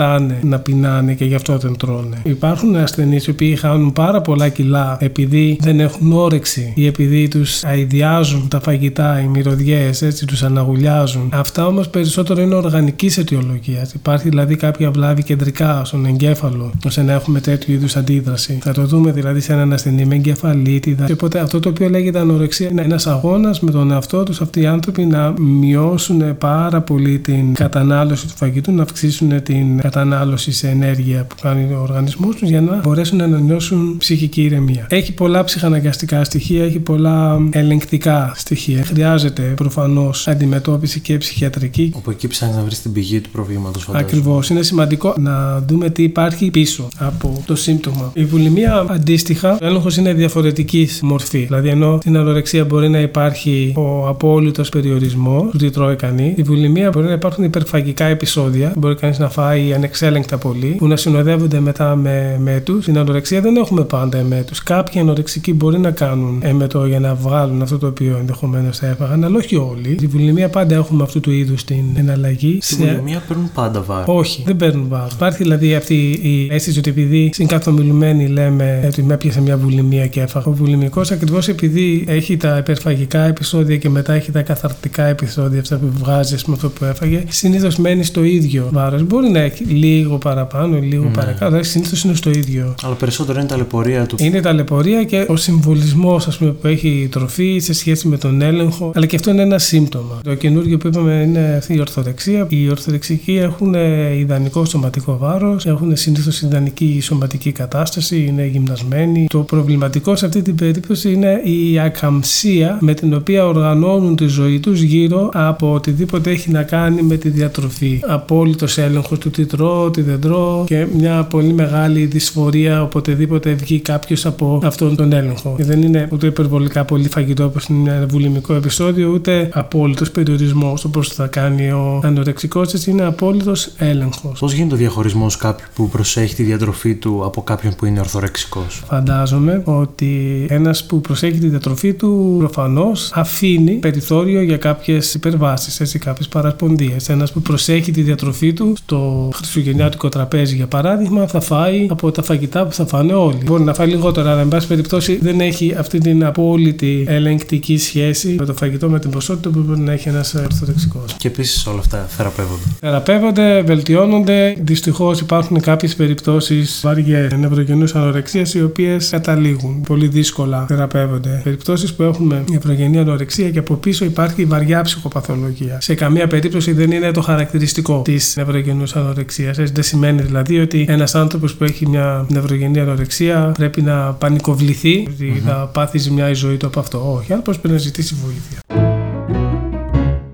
σταματάνε να πεινάνε και γι' αυτό δεν τρώνε. Υπάρχουν ασθενείς οι οποίοι χάνουν πάρα πολλά κιλά επειδή δεν έχουν όρεξη ή επειδή τους αειδιάζουν τα φαγητά, οι μυρωδιές, έτσι τους αναγουλιάζουν. Αυτά όμως περισσότερο είναι οργανικής αιτιολογίας. Υπάρχει δηλαδή κάποια βλάβη κεντρικά στον εγκέφαλο, ώστε να έχουμε τέτοιου είδους αντίδραση. Θα το δούμε δηλαδή σε έναν ασθενή με εγκεφαλίτιδα. Και οπότε αυτό το οποίο λέγεται ανορεξία είναι ένας αγώνας με τον εαυτό τους αυτοί οι άνθρωποι να μειώσουν πάρα πολύ την κατανάλωση του φαγητού, να αυξήσουν την κατανάλωση σε ενέργεια που κάνει ο οργανισμός τους για να μπορέσουν να νιώσουν ψυχική ηρεμία. Έχει πολλά ψυχαναγκαστικά στοιχεία, έχει πολλά ελεγκτικά στοιχεία. Χρειάζεται προφανώς αντιμετώπιση και ψυχιατρική. Όπου εκεί ψάχνεις να βρεις την πηγή του προβλήματος, φαντάζομαι. Ακριβώς. Είναι σημαντικό να δούμε τι υπάρχει πίσω από το σύμπτωμα. Η βουλημία αντίστοιχα, ο έλεγχος είναι διαφορετικής μορφής. Δηλαδή, ενώ στην ανορεξία μπορεί να υπάρχει ο απόλυτος περιορισμός του τι τρώει κανείς, η βουλημία μπορεί να υπάρχουν υπερφαγικά επεισόδια. Μπορεί κανείς να φάει ανεξέλεγκτα πολύ, που να συνοδεύονται μετά με μέτου. Στην ανορεξία δεν έχουμε πάντα εμέτου. Κάποιοι ανορεξικοί μπορεί να κάνουν εμετό για να βγάλουν αυτό το οποίο ενδεχομένως θα έφαγαν, αλλά όχι όλοι. Στη βουλημία πάντα έχουμε αυτού του είδους την εναλλαγή. Στη βουλημία παίρνουν πάντα βάρος. Όχι, δεν παίρνουν βάρος. Υπάρχει δηλαδή αυτή η αίσθηση ότι επειδή συγκαθομιλουμένοι λέμε ότι με έπιασε μια βουλημία και έφαγα. Ο βουλημικός ακριβώς επειδή έχει τα υπερφαγικά επεισόδια και μετά έχει τα καθαρτικά επεισόδια αυτά που βγάζει με αυτό που έφαγε, συνήθως μένει στο ίδιο βάρος. Μπορεί να έχει λίγο παραπάνω, λίγο Ναι. παρακάτω, αλλά συνήθως είναι στο ίδιο. Αλλά περισσότερο είναι η ταλαιπωρία του. Είναι η ταλαιπωρία και ο συμβολισμός που έχει η τροφή σε σχέση με τον έλεγχο, αλλά και αυτό είναι ένα σύμπτωμα. Το καινούργιο που είπαμε είναι αυτή η ορθοδεξία. Οι ορθοδεξικοί έχουν ιδανικό σωματικό βάρος, έχουν συνήθως ιδανική σωματική κατάσταση, είναι γυμνασμένοι. Το προβληματικό σε αυτή την περίπτωση είναι η ακαμψία με την οποία οργανώνουν τη ζωή τους γύρω από οτιδήποτε έχει να κάνει με τη διατροφή. Απόλυτος έλεγχος του τι τρώω, τι δεν τρώω και μια πολύ μεγάλη δυσφορία οποτεδήποτε βγει κάποιος από αυτόν τον έλεγχο. Και δεν είναι ούτε υπερβολικά πολύ φαγητό όπως είναι ένα βουλημικό επεισόδιο, ούτε απόλυτος περιορισμός όπως θα κάνει ο ανορεξικός. Έτσι είναι απόλυτος έλεγχος. Πώς γίνεται ο διαχωρισμός κάποιου που προσέχει τη διατροφή του από κάποιον που είναι ορθορεξικός; Φαντάζομαι ότι ένας που προσέχει τη διατροφή του προφανώς αφήνει περιθώριο για κάποιες υπερβάσεις, έτσι, κάποιες παρασπονδίες. Ένας που προσέχει τη διατροφή του στο χριστουγεννιάτικο τραπέζι, για παράδειγμα, θα φάει από τα φαγητά που θα φάνε όλοι. Μπορεί να φάει λιγότερα, αλλά εν πάση περιπτώσει δεν έχει αυτή την απόλυτη ελεγκτική σχέση με το φαγητό, με την ποσότητα που μπορεί να έχει ένας ορθοδεξικό. Και επίσης όλα αυτά θεραπεύονται. Θεραπεύονται, βελτιώνονται. Δυστυχώς υπάρχουν κάποιες περιπτώσεις βαριέ νευρογενούς ανορεξίας οι οποίες καταλήγουν. Πολύ δύσκολα θεραπεύονται. Περιπτώσεις που έχουμε νευρογενή ανορεξία και από πίσω υπάρχει βαριά ψυχοπαθολογία. Σε καμία περίπτωση δεν είναι το χαρακτηριστικό της νευρογενούς ανορεξίας. Δεν σημαίνει δηλαδή ότι ένας άνθρωπος που έχει μια νευρογενή ανορεξία πρέπει να πανικοβληθεί, ότι θα πάθει ζημιά η ζωή του από αυτό. Όχι, άνθρωπος πρέπει να ζητήσει βοήθεια.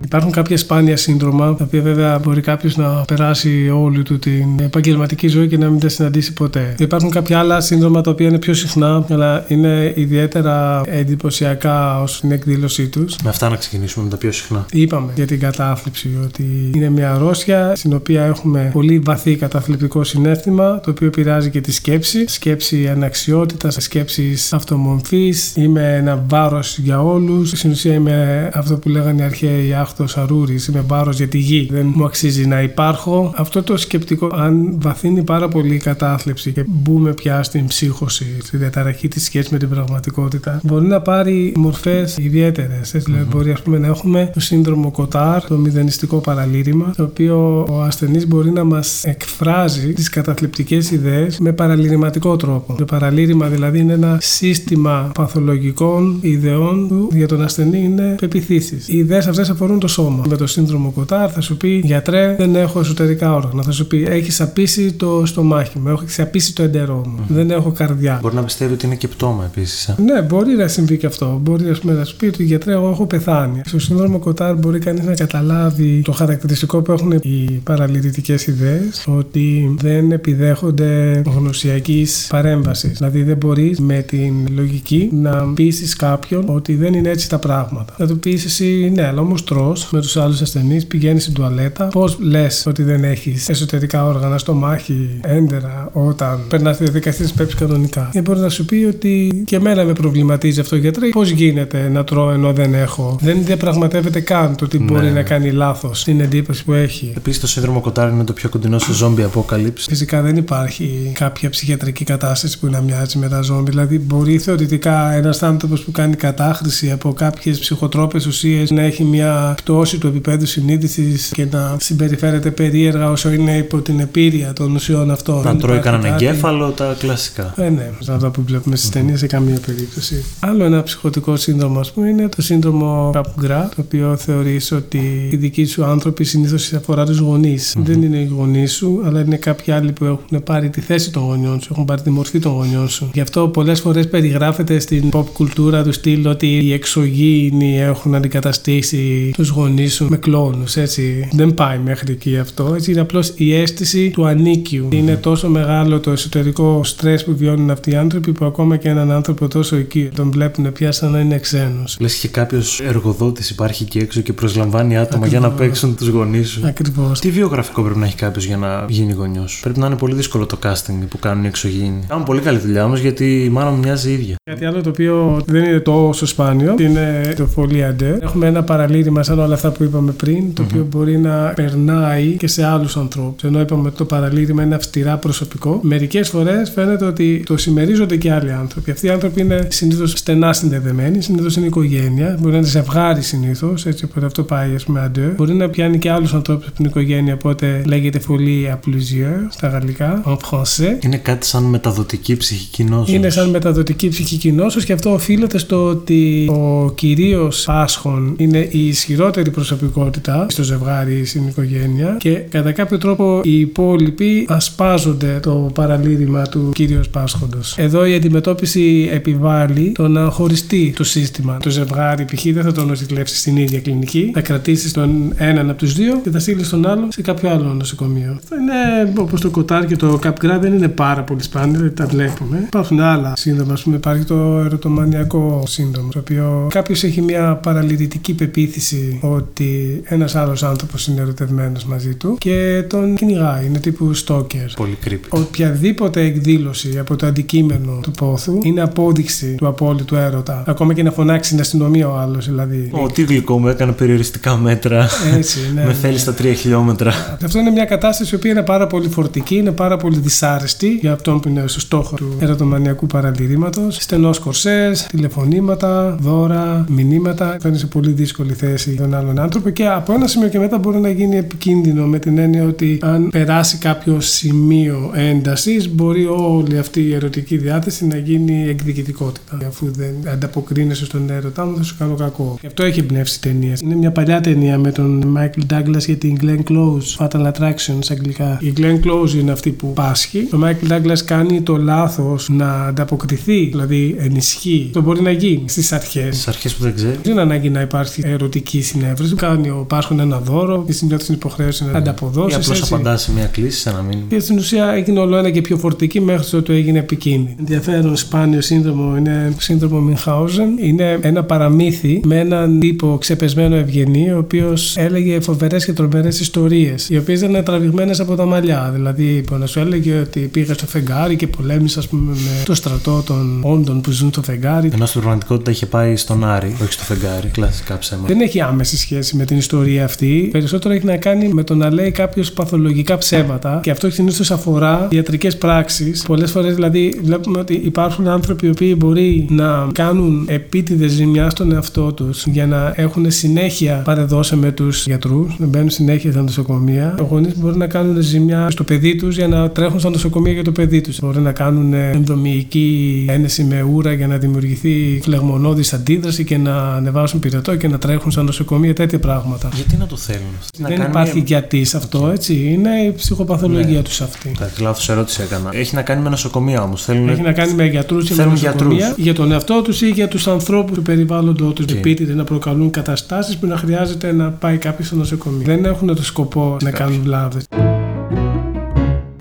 Υπάρχουν κάποια σπάνια σύνδρομα, τα οποία βέβαια μπορεί κάποιος να περάσει όλη του την επαγγελματική ζωή και να μην τα συναντήσει ποτέ. Υπάρχουν κάποια άλλα σύνδρομα τα οποία είναι πιο συχνά, αλλά είναι ιδιαίτερα εντυπωσιακά ως την εκδήλωσή τους. Με αυτά να ξεκινήσουμε με τα πιο συχνά. Είπαμε για την κατάθλιψη ότι είναι μια αρρώστια στην οποία έχουμε πολύ βαθύ καταθλιπτικό συνέστημα, το οποίο επηρεάζει και τη σκέψη. Σκέψη αναξιότητας, σκέψης αυτομομφή. Είμαι ένα βάρος για όλους. Στην ουσία είμαι αυτό που λέγανε οι αρχαίοι άχτο αρούρη. Είμαι βάρο για τη γη. Δεν μου αξίζει να υπάρχω. Αυτό το σκεπτικό, αν βαθύνει πάρα πολύ η κατάθλιψη και μπούμε πια στην ψύχωση, στη διαταραχή της σχέσης με την πραγματικότητα, μπορεί να πάρει μορφές ιδιαίτερες. Δηλαδή, μπορεί ας πούμε, να έχουμε το σύνδρομο Κοτάρ, το μηδενιστικό παραλήρημα, το οποίο ο ασθενής μπορεί να μας εκφράζει τις καταθλιπτικές ιδέες με παραλυρηματικό τρόπο. Το παραλήρημα δηλαδή είναι ένα σύστημα παθολογικών ιδεών του για τον ασθενή είναι πεπιθήσεις. Οι ιδέες αυτές αφορούν το σώμα. Με το σύνδρομο Κοτάρ θα σου πει γιατρέ, δεν έχω εσωτερικά όργανα. Θα σου πει έχεις απίσει το στομάχι μου, έχει απίσει το εντερό μου. Δεν έχω καρδιά. Μπορεί να πιστεύει ότι είναι και πτώμα επίσης. Ναι, μπορεί να συμβεί και αυτό. Μπορεί ας πούμε, να σου πει ότι γιατρέ, εγώ έχω πεθάνει. Στο σύνδρομο Κοτάρ μπορεί κανείς να καταλάβει το χαρακτηριστικό που έχουν οι παραλυρητικές ιδέες, ότι δεν επιδέχονται γνωσιακής παρέμβασης. Δηλαδή δεν μπορείς με την λογική να πείσεις κάποιον ότι δεν είναι έτσι τα πράγματα. Να του πεις εσύ, ναι, αλλά όμως τρώ με τους άλλους ασθενείς, πηγαίνεις στην τουαλέτα. Πώς λες ότι δεν έχεις εσωτερικά όργανα, στο μάχη, έντερα, όταν περνάς τη διαδικασία της πέψης κανονικά. Και μπορεί να σου πει ότι και εμένα με προβληματίζει αυτό γιατρέ. Πώς γίνεται να τρώω ενώ δεν έχω. Δεν διαπραγματεύεται καν το τι μπορεί Ναι. να κάνει λάθος την εντύπωση που έχει. Επίσης το σύνδρομο Κοτάρ είναι το πιο κοντινό στο zombie apocalypse. Φυσικά δεν υπάρχει κάποια ψυχιατρική κατάσταση που να μοιάζει με τα ζώμπι. Δηλαδή, μπορεί θεωρητικά ένας άνθρωπος που κάνει κατάχρηση από κάποιες ψυχοτρόπες ουσίες να έχει μια πτώση του επίπεδου συνείδησης και να συμπεριφέρεται περίεργα όσο είναι υπό την επίρρεια των ουσιών αυτών. Να Δεν τρώει υπάρχει κανένα κάτι. εγκέφαλο, τα κλασικά. Ε, ναι, σαν αυτά που βλέπουμε στις ταινίες σε καμία περίπτωση. Άλλο ένα ψυχοτικό σύνδρομο, ας πούμε, είναι το σύνδρομο Καπουγκρά, το οποίο θεωρείς ότι οι δικοί σου άνθρωποι συνήθως αφορά τους γονείς. Δεν είναι οι γονείς σου, αλλά είναι κάποιοι άλλοι που έχουν πάρει τη θέση των γονιών σου, έχουν πάρει τη μορφή των γονιών σου. Γι' αυτό πολλές φορές περιγράφεται στην pop κουλτούρα του στυλ ότι οι εξωγήινοι έχουν αντικαταστήσει τους γονεί σου με κλόνους. Έτσι. Δεν πάει μέχρι εκεί αυτό. Έτσι είναι απλώς η αίσθηση του ανίκιου. Είναι τόσο μεγάλο το εσωτερικό στρες που βιώνουν αυτοί οι άνθρωποι που ακόμα και έναν άνθρωπο τόσο εκεί τον βλέπουν πια σαν να είναι ξένος. Λες και κάποιος εργοδότης υπάρχει εκεί έξω και προσλαμβάνει άτομα για να Ακριβώς. παίξουν τους γονείς σου. Ακριβώς. Τι βιογραφικό πρέπει να έχει κάποιος για να γίνει γονιός; Πρέπει να είναι πολύ δύσκολο το casting που κάνουν οι εξωγήινοι. Κάνουν πολύ καλή δουλειά όμως γιατί η μάνα μου μοιάζει ίδια. Κάτι άλλο το οποίο δεν είναι τόσο σπάνιο είναι το folie à deux. Έχουμε ένα παραλήρημα σαν όλα αυτά που είπαμε πριν, το οποίο μπορεί να περνάει και σε άλλους ανθρώπους. Ενώ είπαμε ότι το παραλήρημα είναι αυστηρά προσωπικό, μερικές φορές φαίνεται ότι το συμμερίζονται και άλλοι άνθρωποι. Αυτοί οι άνθρωποι είναι συνήθως στενά συνδεδεμένοι, συνήθως είναι οικογένεια, μπορεί να είναι ζευγάρι συνήθως, έτσι οπότε αυτό πάει ας πούμε à deux. Μπορεί να πιάνει και άλλους ανθρώπους από την οικογένεια, οπότε λέγεται folie à plusieurs στα γαλλικά, en français. Είναι κάτι σαν μεταδοτική ψυχική νόσος. Είναι σαν μεταδοτική ψυχική νόσος και αυτό οφείλεται στο ότι ο κυρίως Πάσχων είναι η ισχυρότερη προσωπικότητα στο ζευγάρι ή στην οικογένεια και κατά κάποιο τρόπο οι υπόλοιποι ασπάζονται το παραλήρημα του κυρίως Πάσχοντος. Εδώ η αντιμετώπιση επιβάλλει το να χωριστεί το σύστημα. Το ζευγάρι π.χ. δεν θα το νοσηλεύσεις στην ίδια κλινική, θα κρατήσεις τον έναν από τους δύο και θα στείλεις τον άλλο σε κάποιο άλλο νοσοκομείο. Θα είναι όπως το κοτάρ και το καπγκρά δεν είναι πάρα πολύ σπάνια, δεν τα βλέπουμε. Υπάρχουν άλλα σύνδρομα, ας πούμε, υπάρχει το ερωτομανιακό σύνδρομο, το οποίο κάποιος έχει μια παραλυρητική πεποίθηση ότι ένας άλλος άνθρωπος είναι ερωτευμένος μαζί του και τον κυνηγάει, είναι τύπου stalker. Πολύ creepy. Οποιαδήποτε εκδήλωση από το αντικείμενο του πόθου είναι απόδειξη του απόλυτου έρωτα. Ακόμα και να φωνάξει την αστυνομία ο άλλος, δηλαδή. Ω, τι γλυκό μου έκανε περιοριστικά μέτρα. Έτσι, ναι. Με ναι. θέλει στα τρία χιλιόμετρα. Αυτό είναι μια κατάσταση η οποία είναι πάρα πολύ φορτική, είναι πάρα πολύ δυσάρεστη για αυτόν που είναι στο στόχο του ερωτομανιακού παραλυρήματο. Στενός κορσές, τηλεφωνήματα, δώρα, μηνύματα. Θα είναι σε πολύ δύσκολη θέση για τον άλλον άνθρωπο και από ένα σημείο και μετά μπορεί να γίνει επικίνδυνο με την έννοια ότι αν περάσει κάποιο σημείο έντασης, μπορεί όλη αυτή η ερωτική διάθεση να γίνει εκδικητικότητα. Αφού δεν ανταποκρίνεσαι στον έρωτά μου, θα σου κάνω κακό. Γι' αυτό έχει εμπνεύσει ταινίες. Είναι μια παλιά ταινία με τον Michael Douglas για την Glenn Close, Fatal Attraction σε αγγλικά. Η Glenn Close είναι αυτή που πάσχει. Ο Michael Douglas κάνει το λάθος να ανταποκριθεί, δηλαδή ενισχύει. Το μπορεί να γίνει στις αρχές. Στις αρχές που δεν ξέρει. Δεν είναι ανάγκη να υπάρχει ερωτική συνέβρεση. Κάνει ο Πάσχων ένα δώρο, τη νιώθει την υποχρέωση να Ή ανταποδώσει. απλώς απαντάς σε μια κλίση σε ένα μήνυμα. Και στην ουσία έγινε όλο ένα και πιο φορτική μέχρι το έγινε επικίνδυνη. Ενδιαφέρον σπάνιο σύνδρομο είναι το σύνδρομο Μινχάουζεν. Είναι ένα παραμύθι με έναν τύπο ξεπεσμένο ευγενή, ο οποίος έλεγε φοβερές και τρομερές ιστορίες, οι οποίες δεν είναι τραβηγμένες από τα μαλλιά. Δηλαδή, που να σου έλεγε ότι πήγα στο φεγγάρι και πολέμησε, ας πούμε, με το στρατό των όντων που ζουν στο φεγγάρι. Ενώ στην πραγματικότητα είχε πάει στον Άρη, όχι στο φεγγάρι. Κλασικά ψέματα. Δεν έχει άμεση σχέση με την ιστορία αυτή. Περισσότερο έχει να κάνει με το να λέει κάποιος παθολογικά ψέματα και αυτό συνήθως αφορά ιατρικές πράξεις. Πολλές φορές δηλαδή βλέπουμε ότι υπάρχουν άνθρωποι οι οποίοι μπορεί να κάνουν επίτηδες ζημιάς στον εαυτό τους για να έχουν συνέχεια παρεδώσει με τους γιατρούς, να μπαίνουν συνέχεια στα νοσοκομεία. Οι γονείς μπορεί να κάνουν ζημιά στο παιδί τους για να τρέχουν στα νοσοκομεία για το παιδί τους. Μπορεί να κάνουν ενδομηϊκή ένεση με ούρα για να δημιουργηθεί φλεγμονώδης αντίδραση και να ανεβάσουν πυρετό και να τρέχουν στα νοσοκομεία, τέτοια πράγματα. Γιατί να το θέλουν. Να Δεν κάνει υπάρχει μια- γιατί σε αυτό, έτσι. Είναι η ψυχοπαθολογία Ναι. τους αυτή. Εντάξει, λάθος ερώτηση έκανα. Έχει να κάνει με νοσοκομεία όμως. Θέλουν. Έχει να κάνει με γιατρούς και με Θέλουν νοσοκομεία γιατρούς. για τον εαυτό τους ή για τους ανθρώπους του περιβάλλοντός τους. Οκ. Επίτηδες να προκαλούν καταστάσεις που να χρειάζεται να πάει κάποιος στο νοσοκομείο. Δεν έχουν το σκοπό να κάνουν βλάβες.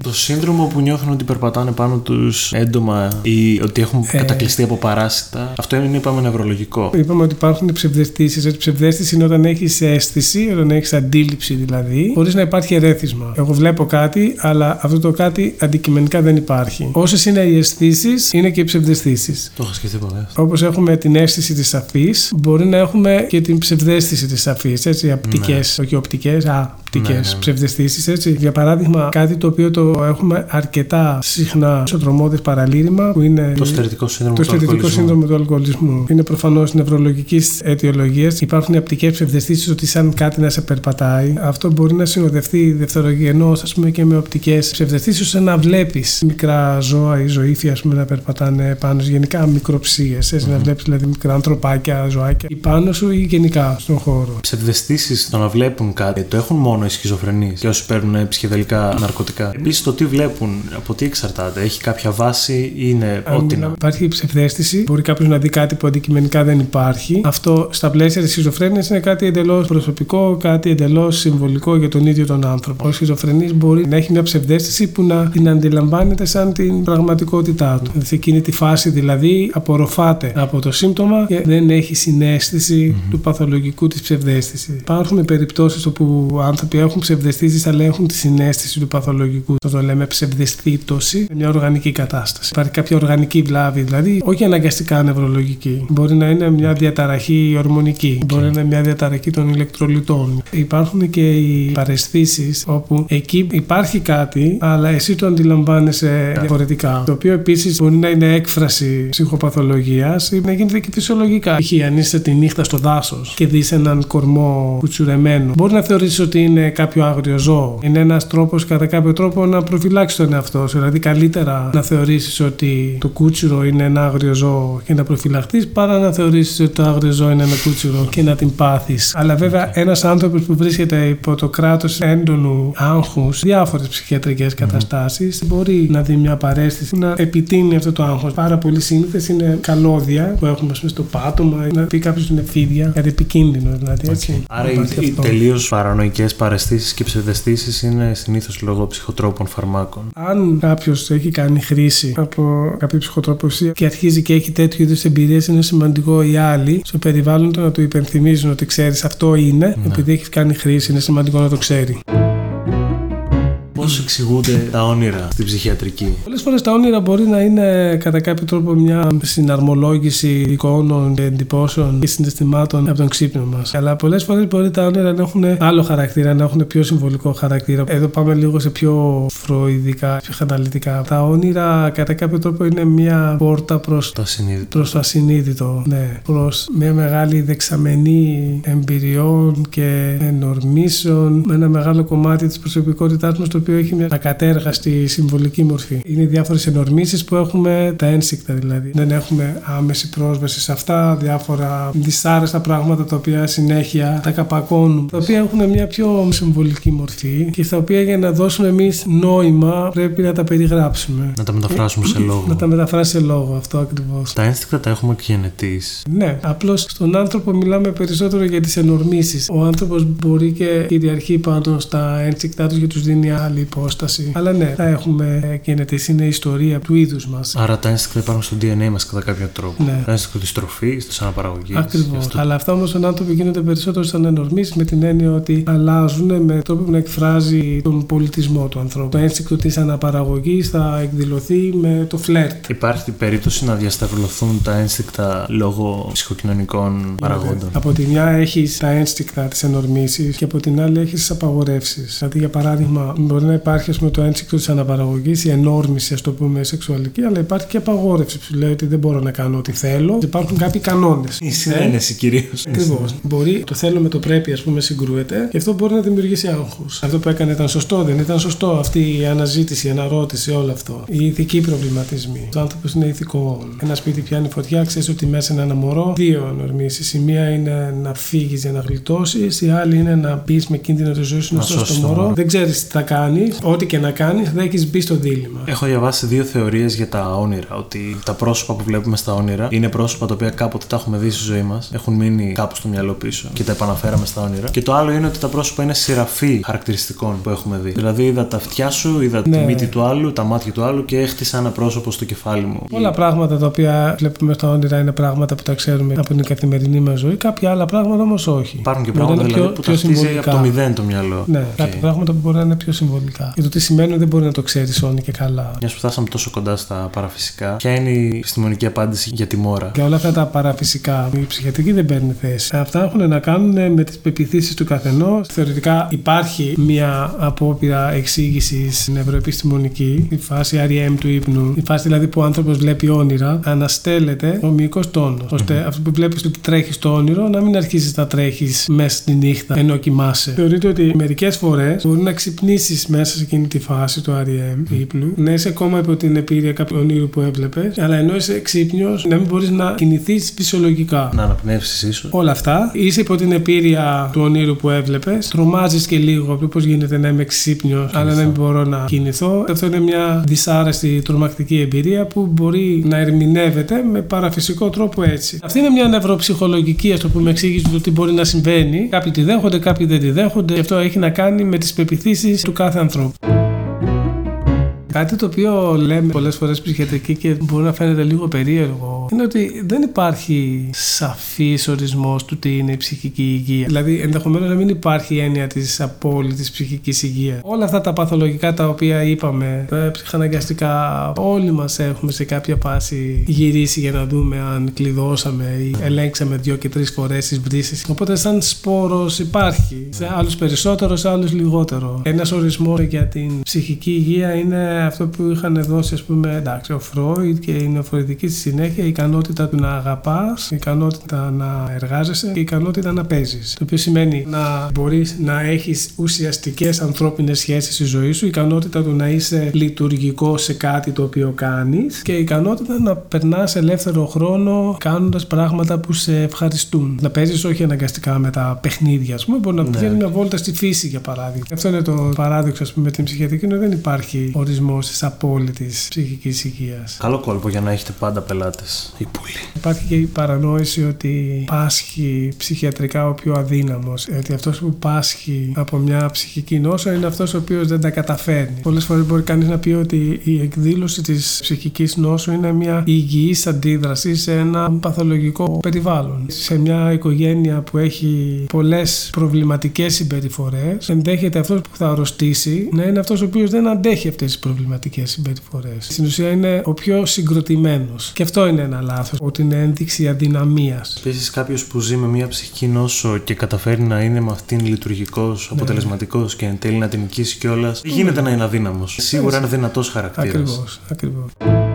Το σύνδρομο που νιώθουν ότι περπατάνε πάνω τους έντομα ή ότι έχουν Ε. κατακλυστεί από παράσιτα. Αυτό είναι, είπαμε, νευρολογικό. Είπαμε ότι υπάρχουν ψευδεστήσεις. Έτσι, ψευδέστηση είναι όταν έχεις αίσθηση, όταν έχεις αντίληψη δηλαδή, χωρίς να υπάρχει ερέθισμα. Εγώ βλέπω κάτι, αλλά αυτό το κάτι αντικειμενικά δεν υπάρχει. Όσες είναι οι αισθήσεις, είναι και οι ψευδεστήσεις. Το είχα σκεφτεί ποτέ. Όπως έχουμε την αίσθηση της αφής, μπορεί να έχουμε και την ψευδέστηση της αφής. Έτσι, απτικές, όχι οπτικές, α, οπτικέ Ναι, ναι. ψευδεστήσεις. Έτσι. Για παράδειγμα, κάτι το οποίο το έχουμε αρκετά συχνά στο τρομόδε παραλήρημα, που είναι Το στερετικό σύνδρομο το του αισθητικό αλκοολισμού. σύνδρομο του αλκοολισμού. Είναι προφανώς νευρολογικής αιτιολογίας. Υπάρχουν απτικέ ψευδεστήσεις ότι σαν κάτι να σε περπατάει. Αυτό μπορεί να συνοδευτεί δευτερογενώς, ας πούμε, και με οπτικές ψευδεστήσεις, ώστε να βλέπεις μικρά ζώα ή ζωήφια ας πούμε, να περπατάνε πάνω σου. Γενικά μικροψίες. Να βλέπεις δηλαδή μικρά ανθρωπάκια, ζωάκια ή πάνω σου ή γενικά στον χώρο. Ψευδεστήσεις το να βλέπουν κάτι το έχουν μόνο οι σχιζοφρενείς και όσοι παίρνουν ψυχεδελικά ναρκωτικά. Επίσης το τι βλέπουν, από τι εξαρτάται. Έχει κάποια βάση ή είναι Αν ό,τι να. μιλάμε- υπάρχει ψευδέστηση, μπορεί κάποιος να δει κάτι που αντικειμενικά δεν υπάρχει. Αυτό στα πλαίσια της σχιζοφρένειας είναι κάτι εντελώς προσωπικό, κάτι εντελώς συμβολικό για τον ίδιο τον άνθρωπο. Ο σχιζοφρενής μπορεί να έχει μια ψευδέστηση που να την αντιλαμβάνεται σαν την πραγματικότητά του. Σε εκείνη τη φάση δηλαδή απορροφάται από το σύμπτωμα και δεν έχει συνέστηση του παθολογικού της ψευδέστησης. Υπάρχουν περιπτώσεις όπου άνθρωποι έχουν ψευδεστήσει αλλά έχουν τη συνέστηση του παθολογικού. Το, το λέμε ψευδεστήτωση, είναι μια οργανική κατάσταση. Υπάρχει κάποια οργανική βλάβη, δηλαδή όχι αναγκαστικά νευρολογική. Μπορεί να είναι μια διαταραχή ορμονική, μπορεί να είναι μια διαταραχή των ηλεκτρολιτών. Υπάρχουν και οι παρεσθήσεις όπου εκεί υπάρχει κάτι, αλλά εσύ το αντιλαμβάνεσαι διαφορετικά. Το οποίο επίσης μπορεί να είναι έκφραση ψυχοπαθολογίας ή να γίνεται και φυσιολογικά. Π.χ. αν είσαι τη νύχτα στο δάσος και δεις έναν κορμό κουτσουρεμένο, μπορεί να θεωρήσει ότι είναι κάποιο άγριο ζώο. Είναι ένας τρόπος κατά κάποιο τρόπο να προφυλάξεις τον εαυτό σου. Δηλαδή, καλύτερα να θεωρήσεις ότι το κούτσουρο είναι ένα άγριο ζώο και να προφυλαχθεί, παρά να θεωρήσεις ότι το άγριο ζώο είναι ένα κούτσουρο και να την πάθεις. Αλλά βέβαια, ένας άνθρωπος που βρίσκεται υπό το κράτος έντονου άγχους, διάφορες ψυχιατρικές καταστάσεις, μπορεί να δει μια παρέστηση που να επιτείνει αυτό το άγχος. Πάρα πολύ σύνηθες είναι καλώδια που έχουμε ας πούμε, στο πάτωμα, ή να πει κάποιος είναι φίδια, κάτι επικίνδυνο δηλαδή. Έτσι. Άρα οι, Υπάρχει οι αυτό. τελείως παρανοϊκές παρεστήσεις και ψευδεστήσεις είναι συνήθως λόγω ψυχοτρόπων φαρμάκων. Αν κάποιος έχει κάνει χρήση από κάποιο ψυχοτρόπο ουσία και αρχίζει και έχει τέτοιου είδους εμπειρίες, είναι σημαντικό οι άλλοι στο περιβάλλον του να του υπενθυμίζουν ότι ξέρεις αυτό είναι, επειδή έχεις κάνει χρήση, είναι σημαντικό να το ξέρει. Πώς εξηγούνται τα όνειρα στην ψυχιατρική; Πολλές φορές τα όνειρα μπορεί να είναι κατά κάποιο τρόπο μια συναρμολόγηση εικόνων και εντυπώσεων και συναισθημάτων από τον ξύπνο μας. Αλλά πολλές φορές μπορεί τα όνειρα να έχουν άλλο χαρακτήρα, να έχουν πιο συμβολικό χαρακτήρα. Εδώ πάμε λίγο σε πιο φροηδικά, πιο αναλυτικά. Τα όνειρα κατά κάποιο τρόπο είναι μια πόρτα προς Το ασυνείδητο. προς το ασυνείδητο, ναι, προς μια μεγάλη δεξαμενή εμπειριών και ενορμήσεων με ένα μεγάλο κομμάτι της προσωπικότητάς μας το οποίο οποίο έχει μια ακατέργαστη συμβολική μορφή. Είναι οι διάφορες ενορμήσεις που έχουμε, τα ένσυκτα δηλαδή. Δεν έχουμε άμεση πρόσβαση σε αυτά, διάφορα δυσάρεστα πράγματα τα οποία συνέχεια τα καπακώνουν, τα οποία έχουν μια πιο συμβολική μορφή και στα οποία για να δώσουμε εμείς νόημα πρέπει να τα περιγράψουμε. Να τα μεταφράσουμε σε λόγο. Να τα μεταφράσει σε λόγο, αυτό ακριβώς. Τα ένστικτα τα έχουμε γενετή. Ναι, απλώς στον άνθρωπο μιλάμε περισσότερο για τις ενορμήσεις. Ο άνθρωπος μπορεί και κυριαρχεί πάνω στα ένστικτά του και τους δίνει άλλη υπόσταση. Αλλά ναι, θα έχουμε γενετή. Είναι η ιστορία του είδους μας. Άρα τα ένστικτα υπάρχουν στο DNA μας κατά κάποιο τρόπο. Ναι. Το ένστικτο της τροφής, της αναπαραγωγής. Ακριβώς. Αλλά αυτά όμως στον άνθρωπο γίνονται περισσότερο σαν ενορμήσει με την έννοια ότι αλλάζουν με τρόπο που να εκφράζει τον πολιτισμό του ανθρώπου. Το ένστικτο της αναπαραγωγής θα εκδηλωθεί με το φλερτ. Υπάρχει περίπτωση να διασταυρωθούν τα ένστικτα λόγω ψυχοκοινωνικών παραγόντων. Από τη μια έχεις τα ένστικτα της ενορμήσης και από την άλλη έχεις τις απαγορεύσεις. Δηλαδή, για παράδειγμα, μπορεί να υπάρχει ας πούμε, το ένστικτο της αναπαραγωγής, η ενόρμηση, ας το πούμε, σεξουαλική, αλλά υπάρχει και απαγόρευση που λέει ότι δεν μπορώ να κάνω ό,τι θέλω. Υπάρχουν κάποιοι κανόνες. Η συνένεση κυρίως. Ακριβώς. Μπορεί το θέλω με το πρέπει, ας πούμε, συγκρούεται και αυτό μπορεί να δημιουργήσει άγχος. Αυτό που έκανε ήταν σωστό, δεν ήταν σωστό αυτή η αναζήτηση, η αναρώτηση, όλο αυτό. Οι ηθικοί προβληματισμοί. Ο άνθρωπος είναι ηθικό. Ένα σπίτι πιάνει φωτιά, ξέρεις ότι μέσα είναι ένα μωρό. Δύο ενορμήσεις. Η μία είναι να φύγεις για να γλιτώσεις, η άλλη είναι να μπει με κίνδυνο τη ζωή σου να σώσεις το μωρό. Δεν ξέρεις τι θα κάνεις. Ό,τι και να κάνεις, θα έχεις μπει στο δίλημα. Έχω διαβάσει δύο θεωρίες για τα όνειρα. Ότι τα πρόσωπα που βλέπουμε στα όνειρα είναι πρόσωπα τα οποία κάποτε τα έχουμε δει στη ζωή μας, έχουν μείνει κάπου στο μυαλό πίσω και τα επαναφέραμε στα όνειρα. Και το άλλο είναι ότι τα πρόσωπα είναι σειραφή χαρακτηριστικών που έχουμε δει. Δηλαδή είδα τα αυτιά σου, είδα Ναι. τη μύτη του άλλου, τα μάτια του άλλου και έχτισα ένα πρόσωπο στο κεφάλι μου. Πολλά πράγματα τα οποία βλέπουμε στα όνειρα είναι πράγματα που τα ξέρουμε από την καθημερινή μας ζωή. Κάποια άλλα πράγματα όμως όχι. Υπάρχουν και Μπορεί να πράγματα είναι δηλαδή, που τα χτίζει συμβολικά. από το μηδέν το μυαλό. Ναι, Οκ. κάποια πράγματα που μπορεί να είναι πιο συμβολικά. Για το τι σημαίνουν δεν μπορεί να το ξέρει ντε και καλά. Μιας που φτάσαμε τόσο κοντά στα παραφυσικά, ποια είναι η επιστημονική απάντηση για τη μόρα; Για όλα αυτά τα παραφυσικά, η ψυχιατρική δεν παίρνει θέση. Αυτά έχουν να κάνουν με τις πεποιθήσεις του καθενός. Θεωρητικά υπάρχει μια απόπειρα εξήγησης νευροεπιστημονική, η φάση REM του ύπνου, η φάση δηλαδή που ο άνθρωπος βλέπει όνειρα, αναστέλλεται ο μυϊκός τόνος. Ώστε αυτό που βλέπεις ότι τρέχει στο όνειρο να μην αρχίσεις να τρέχεις μέσα στη νύχτα ενώ κοιμάσαι. Θεωρείται ότι μερικές φορές μπορεί να ξυπνήσεις μέσα σε εκείνη τη φάση του REM ύπνου, να είσαι ακόμα υπό την επίρρεια κάποιου ονείρου που έβλεπες, αλλά ενώ είσαι ξύπνιος να μην μπορείς να κινηθείς φυσιολογικά. Να αναπνεύσεις ίσως. Όλα αυτά, είσαι υπό την επίρρεια του ονείρου που έβλεπες, τρομάζεις και λίγο από το πώς γίνεται να είμαι ξύπνιος, αλλά να μην μπορώ να κινηθώ. Αυτό είναι μια δυσάρεστη τρομακτική εμπειρία που μπορεί να ερμηνεύεται με παραφυσικό τρόπο έτσι. Αυτή είναι μια νευροψυχολογική, ας το πούμε, εξήγηση του τι μπορεί να συμβαίνει. Κάποιοι τη δέχονται, κάποιοι δεν τη δέχονται. Και αυτό έχει να κάνει με τις πεπιθήσεις του κάθε ανθρώπου. Κάτι το οποίο λέμε πολλές φορές ψυχιατρική και μπορεί να φαίνεται λίγο περίεργο είναι ότι δεν υπάρχει σαφής ορισμός του τι είναι η ψυχική υγεία. Δηλαδή, ενδεχομένως να μην υπάρχει η έννοια της απόλυτης ψυχικής υγείας. Όλα αυτά τα παθολογικά τα οποία είπαμε, τα ψυχαναγκαστικά, όλοι μας έχουμε σε κάποια φάση γυρίσει για να δούμε αν κλειδώσαμε ή ελέγξαμε δύο και τρεις φορές τις βρύσεις. Οπότε, σαν σπόρος υπάρχει. Σε άλλους περισσότερο, σε άλλους λιγότερο. Ένας ορισμός για την ψυχική υγεία είναι αυτό που είχαν δώσει, ας πούμε, εντάξει, ο Φρόιντ και η νεοφροηδική στη συνέχεια, η ικανότητα του να αγαπάς, η ικανότητα να εργάζεσαι και η ικανότητα να παίζεις. Το οποίο σημαίνει να μπορείς να έχεις ουσιαστικές ανθρώπινες σχέσεις στη ζωή σου, η ικανότητα του να είσαι λειτουργικό σε κάτι το οποίο κάνεις και η ικανότητα να περνάς ελεύθερο χρόνο κάνοντας πράγματα που σε ευχαριστούν. Να παίζεις όχι αναγκαστικά με τα παιχνίδια, ας πούμε, μπορεί να πηγαίνει μια βόλτα στη φύση για παράδειγμα. Αυτό είναι το παράδοξο, ας πούμε, με την ψυχιατρική, είναι ότι δεν υπάρχει ορισμός τη απόλυτης ψυχικής υγείας. Καλό κόλπο για να έχετε πάντα πελάτες. Η πουλή. Υπάρχει και η παρανόηση ότι πάσχει ψυχιατρικά ο πιο αδύναμος. Ότι αυτός που πάσχει από μια ψυχική νόσο είναι αυτός ο οποίος δεν τα καταφέρνει. Πολλές φορές μπορεί κανείς να πει ότι η εκδήλωση της ψυχικής νόσου είναι μια υγιής αντίδραση σε ένα παθολογικό περιβάλλον. Σε μια οικογένεια που έχει πολλές προβληματικές συμπεριφορές, ενδέχεται αυτός που θα αρρωστήσει να είναι αυτός ο οποίος δεν αντέχει αυτές τις προβληματικές συμπεριφορές. Στην ουσία είναι ο πιο συγκροτημένος. Και αυτό είναι ένα λάθος, ότι είναι ένδειξη αδυναμίας. Επίσης, κάποιος που ζει με μια ψυχική νόσο και καταφέρει να είναι με αυτήν λειτουργικός, Ναι. αποτελεσματικός και εν τέλει να την νικήσει κιόλας, γίνεται να είναι αδύναμος. Σίγουρα είναι δυνατός χαρακτήρας. Ακριβώς, ακριβώς.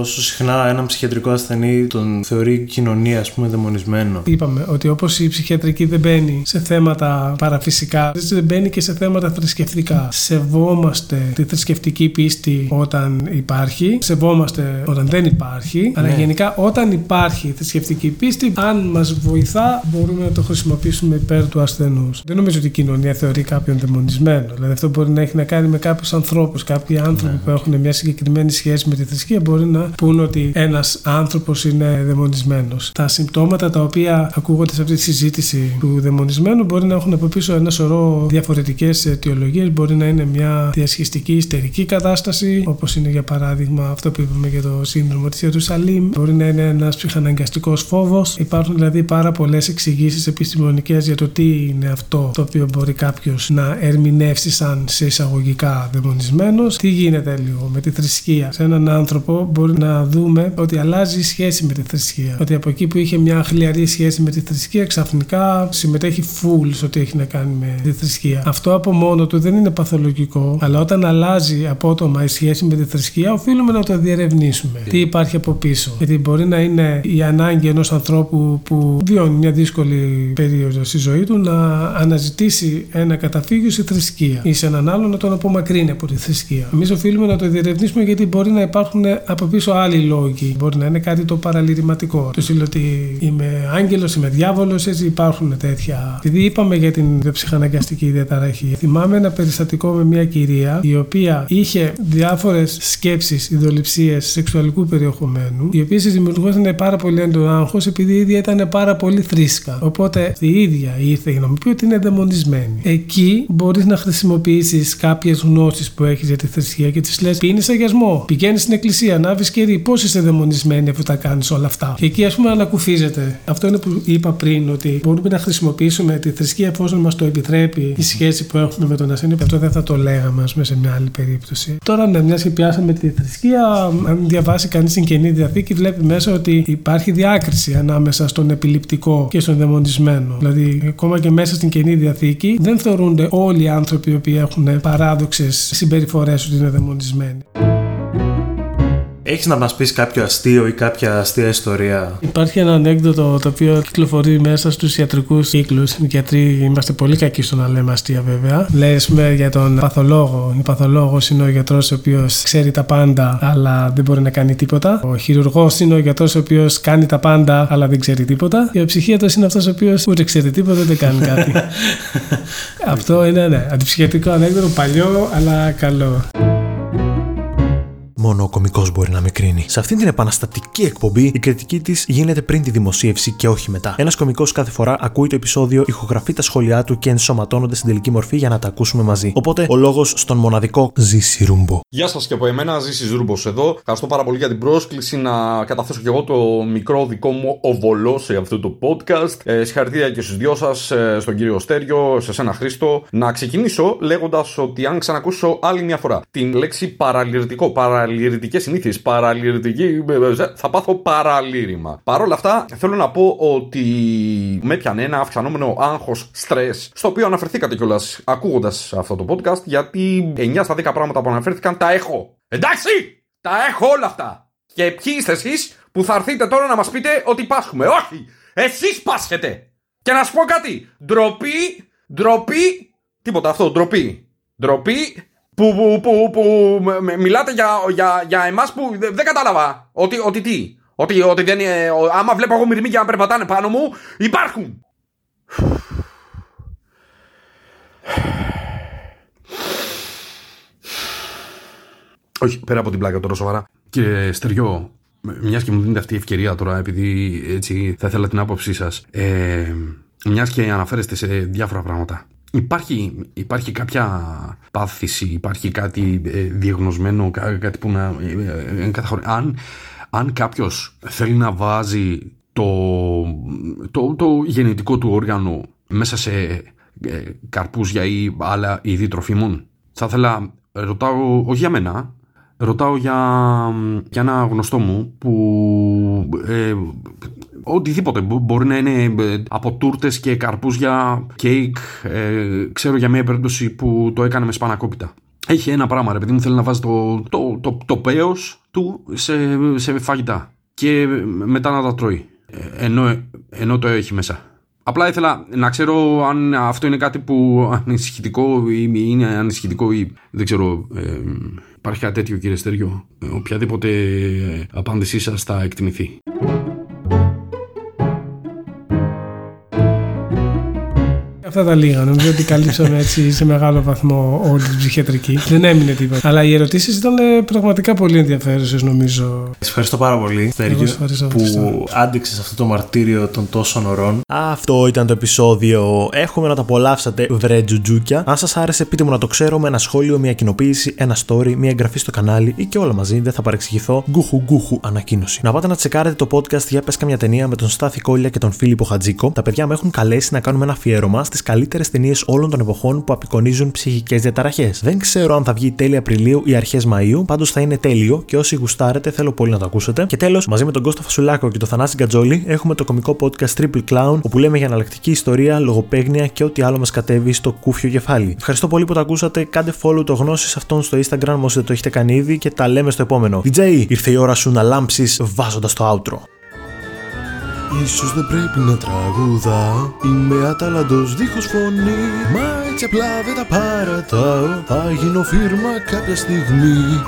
Πόσο συχνά έναν ψυχιατρικό ασθενή τον θεωρεί η κοινωνία, ας πούμε, δαιμονισμένο. Είπαμε ότι όπως η ψυχιατρική δεν μπαίνει σε θέματα παραφυσικά, δεν μπαίνει και σε θέματα θρησκευτικά. Σεβόμαστε τη θρησκευτική πίστη όταν υπάρχει, σεβόμαστε όταν δεν υπάρχει, αλλά Ναι. γενικά όταν υπάρχει θρησκευτική πίστη, αν μας βοηθά, μπορούμε να το χρησιμοποιήσουμε υπέρ του ασθενού. Δεν νομίζω ότι η κοινωνία θεωρεί κάποιον δαιμονισμένο. Δηλαδή αυτό μπορεί να έχει να κάνει με κάποιους ανθρώπους. Κάποιοι άνθρωποι που έχουν μια συγκεκριμένη σχέση με τη θρησκεία μπορεί να πούν ότι ένας άνθρωπος είναι δαιμονισμένος. Τα συμπτώματα τα οποία ακούγονται σε αυτή τη συζήτηση του δαιμονισμένου μπορεί να έχουν από πίσω ένα σωρό διαφορετικές αιτιολογίες. Μπορεί να είναι μια διασχιστική ιστερική κατάσταση, όπως είναι για παράδειγμα αυτό που είπαμε για το σύνδρομο της Ιερουσαλήμ. Μπορεί να είναι ένας ψυχαναγκαστικός φόβος. Υπάρχουν δηλαδή πάρα πολλές εξηγήσεις επιστημονικές για το τι είναι αυτό το οποίο μπορεί κάποιος να ερμηνεύσει σαν σε εισαγωγικά δαιμονισμένος. Τι γίνεται λίγο με τη θρησκεία. Σε έναν άνθρωπο μπορεί να δούμε ότι αλλάζει η σχέση με τη θρησκεία. Ότι από εκεί που είχε μια χλιαρή σχέση με τη θρησκεία, ξαφνικά συμμετέχει full σε ό,τι έχει να κάνει με τη θρησκεία. Αυτό από μόνο του δεν είναι παθολογικό, αλλά όταν αλλάζει απότομα η σχέση με τη θρησκεία, οφείλουμε να το διερευνήσουμε. Τι υπάρχει από πίσω. Γιατί μπορεί να είναι η ανάγκη ενός ανθρώπου που βιώνει μια δύσκολη περίοδο στη ζωή του να αναζητήσει ένα καταφύγιο στη θρησκεία ή σε έναν άλλο να τον απομακρύνει από τη θρησκεία. Εμείς οφείλουμε να το διερευνήσουμε γιατί μπορεί να υπάρχουν από πίσω άλλοι λόγοι. Μπορεί να είναι κάτι το παραλυρηματικό. Το στείλω ότι είμαι άγγελος, είμαι διάβολος, έτσι υπάρχουν τέτοια. Επειδή είπαμε για την ψυχαναγκαστική διαταραχή, θυμάμαι ένα περιστατικό με μια κυρία η οποία είχε διάφορες σκέψεις, ιδοληψίες σεξουαλικού περιεχομένου, οι οποίε τη δημιουργούσαν πάρα πολύ έντονο άγχος επειδή η ίδια ήταν πάρα πολύ θρήσκα. Οπότε η ίδια ήρθε για να μου πει ότι είναι δαιμονισμένη. Εκεί μπορείς να χρησιμοποιήσεις κάποιες γνώσεις που έχεις για τη θρησκεία και τη λες: Πίνεις αγιασμό, πηγαίνεις στην εκκλησία, ανάβεις κερί. Πώς είσαι δαιμονισμένη αφού τα κάνεις όλα αυτά; Και εκεί ας πούμε ανακουφίζεται. Αυτό είναι που είπα πριν, ότι μπορούμε να χρησιμοποιήσουμε τη θρησκεία εφόσον μας το επιτρέπει η σχέση που έχουμε με τον ασθενή. Αυτό δεν θα το λέγαμε, ας πούμε, σε μια άλλη περίπτωση. Τώρα, ναι, μιας και πιάσαμε τη θρησκεία, αν διαβάσει κανείς την καινή διαθήκη, βλέπει μέσα ότι υπάρχει διάκριση ανάμεσα στον επιληπτικό και στον δαιμονισμένο. Δηλαδή, ακόμα και μέσα στην καινή διαθήκη, δεν θεωρούνται όλοι οι άνθρωποι οι οποίοι έχουν παράδοξες συμπεριφορές ότι είναι δαιμονισμένοι. Έχεις να μας πεις κάποιο αστείο ή κάποια αστεία ιστορία; Υπάρχει ένα ανέκδοτο το οποίο κυκλοφορεί μέσα στους ιατρικούς κύκλους. Οι γιατροί είμαστε πολύ κακοί στο να λέμε αστεία, βέβαια. Λε για τον παθολόγο. Ο παθολόγος είναι ο γιατρός ο οποίος ξέρει τα πάντα, αλλά δεν μπορεί να κάνει τίποτα. Ο χειρουργός είναι ο γιατρός ο οποίος κάνει τα πάντα, αλλά δεν ξέρει τίποτα. Και ο ψυχίατρος είναι αυτός ο οποίος ούτε ξέρει τίποτα, δεν κάνει κάτι. Αυτό είναι, ναι, αντιψυχιατρικό ανέκδοτο, παλιό, αλλά καλό. Μόνο ο κωμικός μπορεί να με κρίνει. Σε αυτήν την επαναστατική εκπομπή, η κριτική της γίνεται πριν τη δημοσίευση και όχι μετά. Ένας κωμικός κάθε φορά ακούει το επεισόδιο, ηχογραφεί τα σχόλιά του και ενσωματώνονται στην τελική μορφή για να τα ακούσουμε μαζί. Οπότε ο λόγος στον μοναδικό Ζήση Ρούμπο. Γεια σας και από εμένα, Ζήση Ζούρμπο εδώ. Ευχαριστώ πάρα πολύ για την πρόσκληση να καταθέσω και εγώ το μικρό δικό μου οβολό σε αυτό το podcast. Ε, συγχαρητήρια και στους δυο σας, στον κύριο Στέριο, σε σένα Χρήστο. Να ξεκινήσω λέγοντας ότι αν ξανακούσω άλλη μια φορά την λέξη παραλυρητικό, παραλυρητικέ συνήθειες, παραλυρητική. θα πάθω παραλήρημα. Παρ' όλα αυτά, θέλω να πω ότι με έπιανε ένα αυξανόμενο άγχος στρες, στο οποίο αναφερθήκατε κιόλας ακούγοντας αυτό το podcast, γιατί 9 στα 10 πράγματα που αναφέρθηκαν τα έχω. Εντάξει! Τα έχω όλα αυτά! Και ποιοι είστε εσείς που θα έρθετε τώρα να μας πείτε ότι πάσχουμε; Όχι! Εσείς πάσχετε! Και να σου πω κάτι. Ντροπή, ντροπή, τίποτα αυτό, ντροπή. Ντροπή που, που, που, που με- με- μιλάτε για, για, για εμάς που δεν δεν κατάλαβα. Ότι, ότι τι; Ότι, ότι δεν είναι, ο- άμα βλέπω εγώ μυρμήγκια να περπατάνε πάνω μου, υπάρχουν. Όχι, πέρα από την πλάκα τώρα σοβαρά. Κύριε Στεριό, μιας και μου δίνετε αυτή η ευκαιρία τώρα, επειδή έτσι θα ήθελα την άποψή σας. Ε, μιας και αναφέρεστε σε διάφορα πράγματα. Υπάρχει, υπάρχει κάποια πάθηση, υπάρχει κάτι ε, διαγνωσμένο, κά- κάτι που να ε, ε, καταχωρεί. Αν, αν κάποιος θέλει να βάζει το, το, το γενετικό του όργανο μέσα σε ε, καρπούζια ή άλλα είδη τροφίμων, θα ήθελα, ρωτάω, όχι για μένα, ρωτάω για, για ένα γνωστό μου που ε, οτιδήποτε μπο- μπορεί να είναι ε, από τούρτες και καρπούζια, κέικ. Ε, ξέρω για μια περίπτωση που το έκανε με σπανακόπιτα. έχει ένα πράγμα, ρε παιδί μου, θέλει να βάζει το, το, το, το πέος του σε, σε φαγητά και μετά να τα τρώει. Ε, ενώ, ενώ το έχει μέσα. Απλά ήθελα να ξέρω αν αυτό είναι κάτι που ανησυχητικό ή είναι ανησυχητικό ή δεν ξέρω. Ε, υπάρχει κάτι τέτοιο κύριε Στέργιο. Ε, οποιαδήποτε απάντησή σας θα εκτιμηθεί. Αυτά τα λίγα. Νομίζω ότι καλύψαμε έτσι σε μεγάλο βαθμό όλη την ψυχιατρική. Δεν έμεινε τίποτα. Αλλά οι ερωτήσεις ήταν ε, πραγματικά πολύ ενδιαφέρουσες, νομίζω. Σε ευχαριστώ πάρα πολύ, Στέργιο, που άντεξες αυτό το μαρτύριο των τόσων ωρών. Αυτό ήταν το επεισόδιο. Έχουμε να το απολαύσατε, βρε τζουτζούκια. Αν σας άρεσε, πείτε μου να το ξέρω με ένα σχόλιο, μια κοινοποίηση, ένα story, μια εγγραφή στο κανάλι ή και όλα μαζί. Δεν θα παρεξηγηθώ. Γκουχου γκουχου ανακοίνωση. Να πάτε να τσεκάρετε το podcast για πες καμιά ταινία με τον Στάθη Κόλια και τον Φίλιππο Χατζίκο. Τα παιδιά με έχουν καλέσει να κάνουμε ένα αφιέρωμα στι καλύτερες ταινίες όλων των εποχών που απεικονίζουν ψυχικές διαταραχές. Δεν ξέρω αν θα βγει τέλη Απριλίου ή αρχές Μαου, πάντως θα είναι τέλειο και όσοι γουστάρετε θέλω πολύ να το ακούσετε. Και τέλος, μαζί με τον Κώστα Φασουλάκο και τον Θανάση Γκατζόλη έχουμε το κομικό podcast Triple Clown, όπου λέμε για αναλλακτική ιστορία, λογοπαίγνια και ό,τι άλλο μας κατέβει στο κούφιο κεφάλι. Ευχαριστώ πολύ που το ακούσατε. Κάντε follow το γνώση αυτόν στο Instagram όσοι δεν το έχετε κάνει ήδη και τα λέμε στο επόμενο. DJ, ήρθε η ώρα σου να λάμψεις βάζοντας το outro. Ίσως δεν πρέπει να τραγουδάω Είμαι αταλαντός δίχως φωνή. Μα έτσι απλά δεν τα παρατάω. Θα γίνω φίρμα κάποια στιγμή